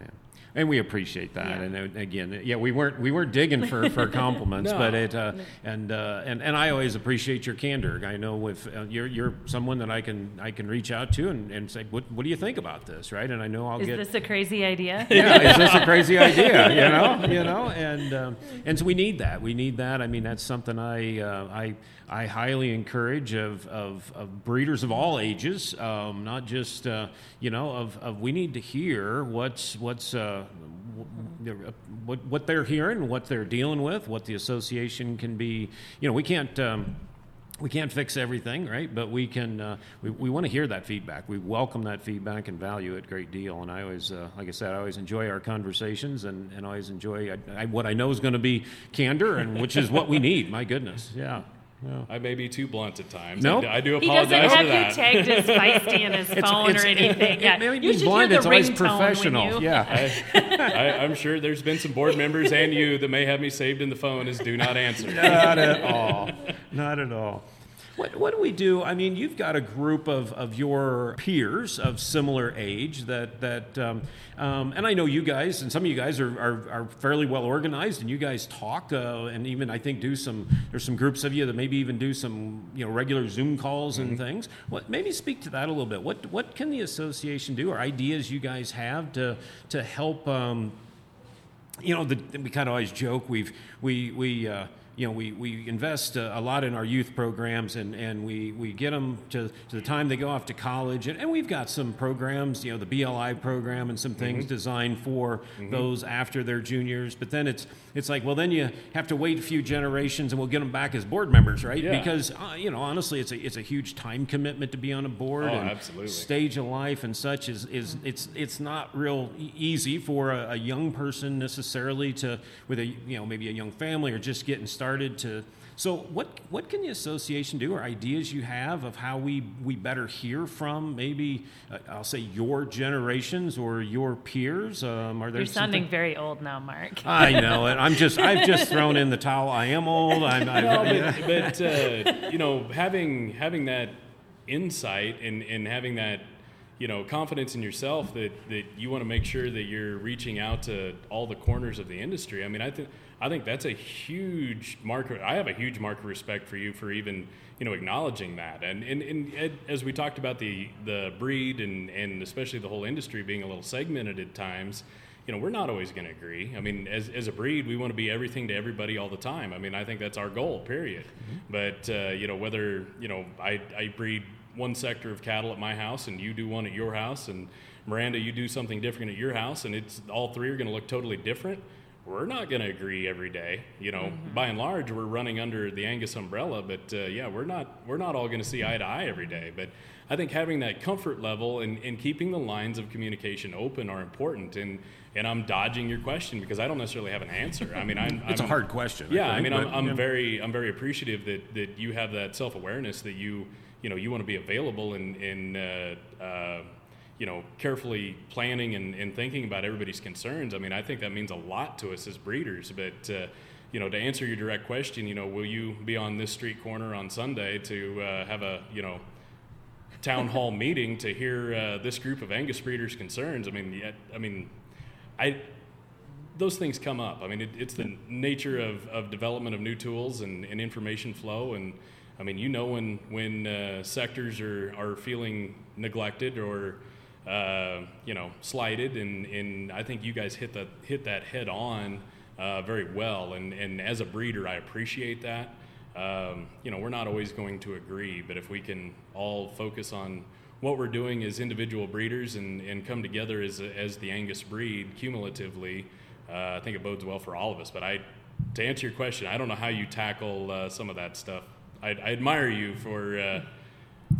Yeah. And we appreciate that. Yeah. And uh, again, yeah, we weren't we weren't digging for, for *laughs* compliments, No. but it uh, and uh, and and I always appreciate your candor. I know if uh, you're you're someone that I can I can reach out to and, and say what what do you think about this, right? And I know I'll is get this a crazy idea? *laughs* yeah, is this a crazy *laughs* idea? You know, you know, and um, and so we need that. We need that. I mean, that's something I uh, I I highly encourage of, of, of breeders of all ages, um, not just uh, you know of, of we need to hear what's what's. Uh, what, what they're hearing, what they're dealing with, what the association can be. You know, we can't um, we can't fix everything, right? But we can. Uh, we we want to hear that feedback. We welcome that feedback and value it a great deal. And I always, uh, like I said, I always enjoy our conversations and, and always enjoy I, I, what I know is going to be candor, and which is what we need. My goodness, yeah. Yeah. I may be too blunt at times. Nope. I, do apologize He doesn't apologize have for you that. tagged as feisty in his *laughs* phone it's- or anything. it yeah. may you be should blunt, hear it's the always ringtone when professional. you- Yeah. I, I'm sure there's been some board members and you that may have me saved in the phone as do not answer. Not at all. Not at all. What, what do we do? I mean, you've got a group of, of your peers of similar age that, that um, um, and I know you guys, and some of you guys are, are, are fairly well organized, and you guys talk, uh, and even I think do some, there's some groups of you that maybe even do some, you know, regular Zoom calls and things. What, maybe speak to that a little bit. What, what can the association do, or ideas you guys have to, to help, um, you know, the, we kind of always joke. We've we we uh, you know we, we invest uh, a lot in our youth programs, and, and we, we get them to, to the time they go off to college, and, and we've got some programs, you know, the BLI program and some things designed for those after their juniors. But then it's it's like, well, then you have to wait a few generations, and we'll get them back as board members, right? Yeah. Because uh, you know, honestly, it's a it's a huge time commitment to be on a board. Oh, and absolutely. stage of life and such is, is it's it's not real easy for a, a young person necessarily to with a you know maybe a young family or just getting started to so what what can the association do or ideas you have of how we we better hear from maybe uh, I'll say your generations or your peers um, are there You're sounding something- very old now, Mark. I know it I'm just I've just thrown in the towel I am old I'm, I'm no, but, but uh, you know, having having that insight and, and having that you know confidence in yourself that, that you want to make sure that you're reaching out to all the corners of the industry. I mean, I think I think that's a huge marker. I have a huge mark of respect for you for even you know acknowledging that. And and, and Ed, as we talked about the the breed and and especially the whole industry being a little segmented at times you know, we're not always going to agree. I mean, as, as a breed, we want to be everything to everybody all the time. I mean, I think that's our goal, period. But, uh, you know, whether, you know, I, I breed one sector of cattle at my house and you do one at your house, and Miranda, you do something different at your house, and it's all three are going to look totally different. We're not going to agree every day. You know, by and large, we're running under the Angus umbrella, but uh, yeah, we're not we're not all going to see eye to eye every day. But I think having that comfort level and, and keeping the lines of communication open are important. And and I'm dodging your question because I don't necessarily have an answer. I mean, I'm *laughs* it's I'm, a hard question Yeah, I think, mean, I'm, I'm yeah. very I'm very appreciative that that you have that self awareness that you you know you want to be available and and uh, uh, you know, carefully planning and, and thinking about everybody's concerns. I mean, I think that means a lot to us as breeders. But uh, you know, to answer your direct question, you know, will you be on this street corner on Sunday to uh, have a you know town hall *laughs* meeting to hear uh, this group of Angus breeders' concerns? I mean, yet, I mean, I those things come up. I mean, it, it's the nature of, of development of new tools and, and information flow. And I mean, you know when when uh, sectors are, are feeling neglected or uh, you know slighted, and, and I think you guys hit that hit that head on uh, very well. And and as a breeder, I appreciate that. Um, you know, we're not always going to agree, but if we can all focus on what we're doing as individual breeders and, and come together as, as the Angus breed cumulatively, uh, I think it bodes well for all of us. But I, to answer your question, I don't know how you tackle uh, some of that stuff. I, I admire you for uh,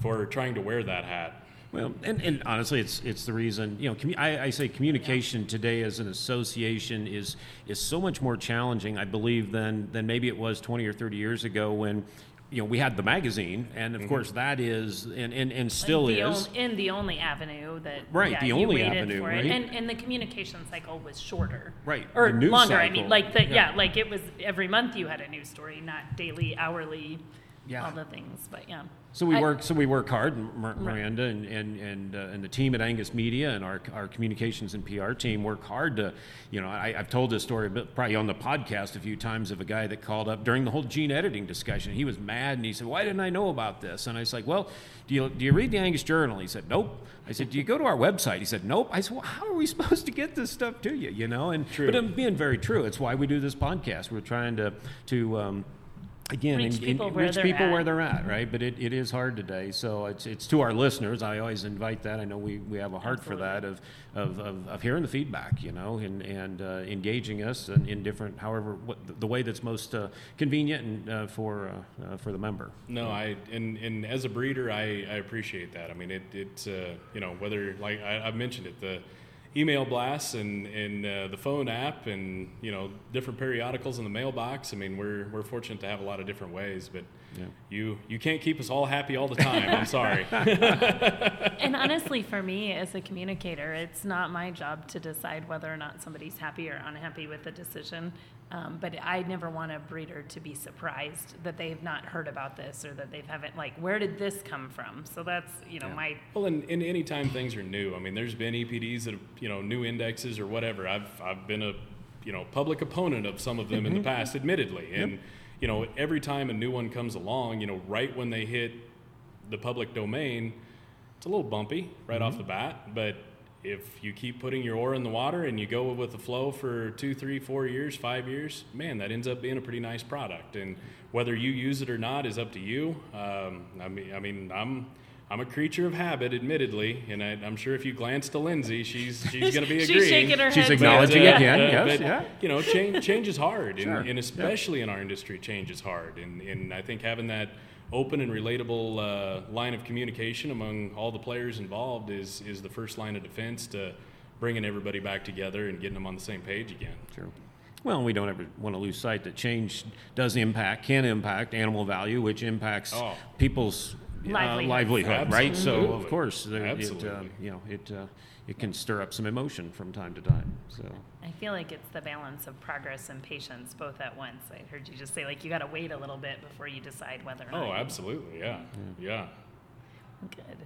for trying to wear that hat. Well, and, and honestly, it's it's the reason you know. Commu- I, I say communication today as an association is is so much more challenging, I believe, than than maybe it was 20 or 30 years ago when you know we had the magazine, and of mm-hmm. course that is and and, and still the is. on- in the only avenue that Right, yeah, the only avenue, right? and and the communication cycle was shorter Right, or the news longer i mean like the, yeah. yeah. like it was every month you had a news story not daily hourly Yeah. all the things but yeah So we I- work. So we work hard, Mir- Miranda and and and, uh, and the team at Angus Media and our our communications and PR team work hard to, you know, I, I've told this story a probably on the podcast a few times of a guy that called up during the whole gene editing discussion. He was mad and he said, "Why didn't I know about this?" And I was like, "Well, do you do you read the Angus Journal?" He said, "Nope." I said, "Do you go to our website?" He said, "Nope." I said, "Well, how are we *laughs* supposed to get this stuff to you?" You know, and True. but I'm being very true. It's why we do this podcast. We're trying to to um, again Reach en- en- people where reach they're people at. where they're at, right? But it, it is hard today. So it's it's to our listeners. I always invite that. I know we, we have a heart for that of, of, of, of hearing the feedback, you know, and and uh, engaging us in, in different, however, what, the way that's most uh, convenient and uh, for uh, uh, for the member. No, I and, and as a breeder, I, I appreciate that. I mean, it it's uh, you know whether like I, I've mentioned it the email blasts and and uh, the phone app and you know different periodicals in the mailbox. I mean, we're we're fortunate to have a lot of different ways, but Yeah. you you can't keep us all happy all the time. I'm sorry. *laughs* and *laughs* honestly for me as a communicator it's not my job to decide whether or not somebody's happy or unhappy with the decision um, but i never want a breeder to be surprised that they've not heard about this or that they haven't like where did this come from so that's you know my Well, and, and any time things are new, I mean, there's been EPDs that have, you know, new indexes or whatever. I've, I've been a, you know, public opponent of some of them in the past, admittedly. And, you know, every time a new one comes along, you know, right when they hit the public domain, it's a little bumpy right off the bat. But if you keep putting your oar in the water and you go with the flow for two, three, four years, five years, man, that ends up being a pretty nice product. And whether you use it or not is up to you. Um, I mean, I mean, I'm I'm a creature of habit, admittedly, and I, I'm sure if you glance to Lindsay, she's she's *laughs* going to be she's agreeing. shaking her head. She's head acknowledging yeah. again, Uh, yes, but, yeah. You know, change, change is hard, and, Sure, and yeah. especially in our industry, change is hard. And, and I think having that open and relatable uh, line of communication among all the players involved is, is the first line of defense to bringing everybody back together and getting them on the same page again. Sure. Well, we don't ever want to lose sight that change does impact, can impact animal value, which impacts Oh. people's uh, Livelihoods. livelihood, right? So, of course, there, it, uh, Absolutely. you know, it uh, it can stir up some emotion from time to time. So, I feel like it's the balance of progress and patience both at once. I heard you just say like you got to wait a little bit before you decide whether or not. Oh, absolutely, yeah, yeah. Good.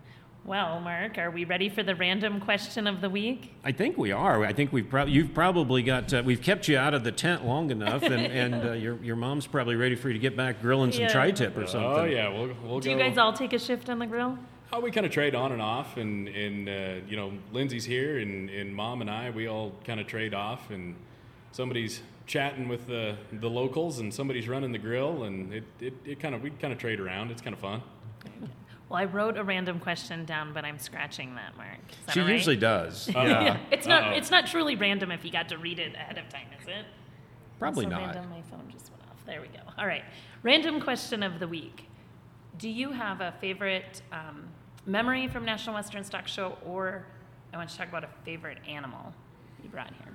Well, Mark, are we ready for the random question of the week? I think we are. I think we've probably you've probably got uh, we've kept you out of the tent long enough, and, *laughs* and uh, your your mom's probably ready for you to get back grilling some Yeah. tri-tip or something. Oh yeah, we'll we'll Do go. you guys all take a shift on the grill? Oh, we kind of trade on and off, and and uh, you know, Lindsay's here, and, and mom and I, we all kind of trade off, and somebody's chatting with the the locals, and somebody's running the grill, and it it, it kind of we kind of trade around. It's kind of fun. Well, I wrote a random question down, but I'm scratching that, Mark. That She all right? usually does. Uh-oh. Yeah, *laughs* It's not. Uh-oh. It's not truly random if you got to read it ahead of time, is it? probably Also not. Random. My phone just went off. There we go. All right. Random question of the week. Do you have a favorite um, memory from National Western Stock Show, or I want you to talk about a favorite animal you brought here,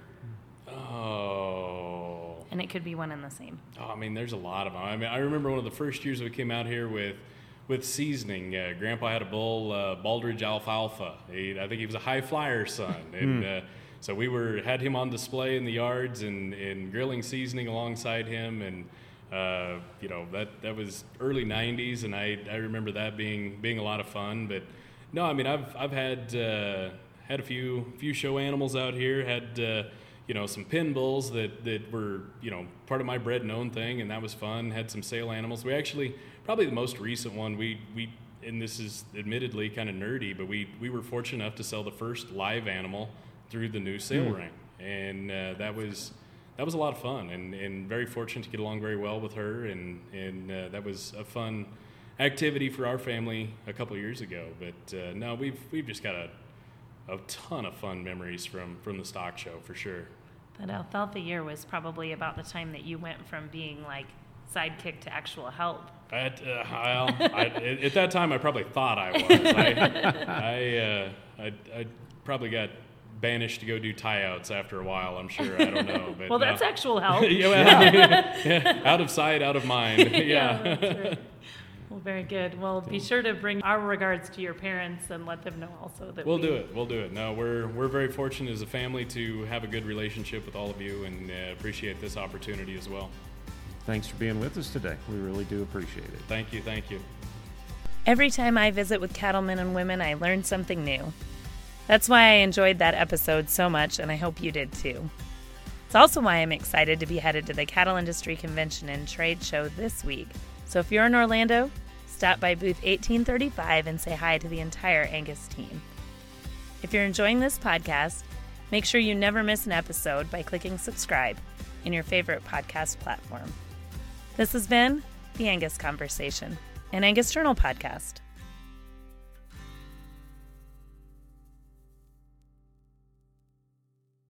Oh. and it could be one and the same. Oh, I mean, there's a lot of them. I mean, I remember one of the first years we came out here with with seasoning. Uh, Grandpa had a bull, uh, Baldridge Alfalfa. He, I think he was a high flyer son, and uh, so we were had him on display in the yards and, and grilling seasoning alongside him, and uh, you know that that was early '90s, and I, I remember that being being a lot of fun. But no, I mean I've I've had uh, had a few few show animals out here. Had uh, you know some pin bulls that that were you know part of my bred and own thing, and that was fun. Had some sale animals. We actually probably the most recent one we we and this is admittedly kind of nerdy, but we we were fortunate enough to sell the first live animal through the new sale Mm. ring, and uh, that was that was a lot of fun, and, and very fortunate to get along very well with her, and and uh, that was a fun activity for our family a couple years ago. But uh, no, we've we've just got a a ton of fun memories from from the stock show for sure. That alfalfa year was probably about the time that you went from being like sidekick to actual help. At, uh, well, I, at at that time, I probably thought I was. I, *laughs* I, uh, I, I probably got banished to go do tie outs after a while. I'm sure. I don't know. But *laughs* Well, that's no. actual *laughs* help. yeah, well, *laughs* yeah, out of sight, out of mind. Yeah. that's right. Well, very good. Well, be sure to bring our regards to your parents and let them know also that We'll we, do it. We'll do it. No, we're we're very fortunate as a family to have a good relationship with all of you, and uh, appreciate this opportunity as well. Thanks for being with us today. We really do appreciate it. Thank you. Thank you. Every time I visit with cattlemen and women, I learn something new. That's why I enjoyed that episode so much, and I hope you did too. It's also why I'm excited to be headed to the Cattle Industry Convention and Trade Show this week. So if you're in Orlando, stop by booth 1835 and say hi to the entire Angus team. If you're enjoying this podcast, make sure you never miss an episode by clicking subscribe in your favorite podcast platform. This has been The Angus Conversation, an Angus Journal podcast.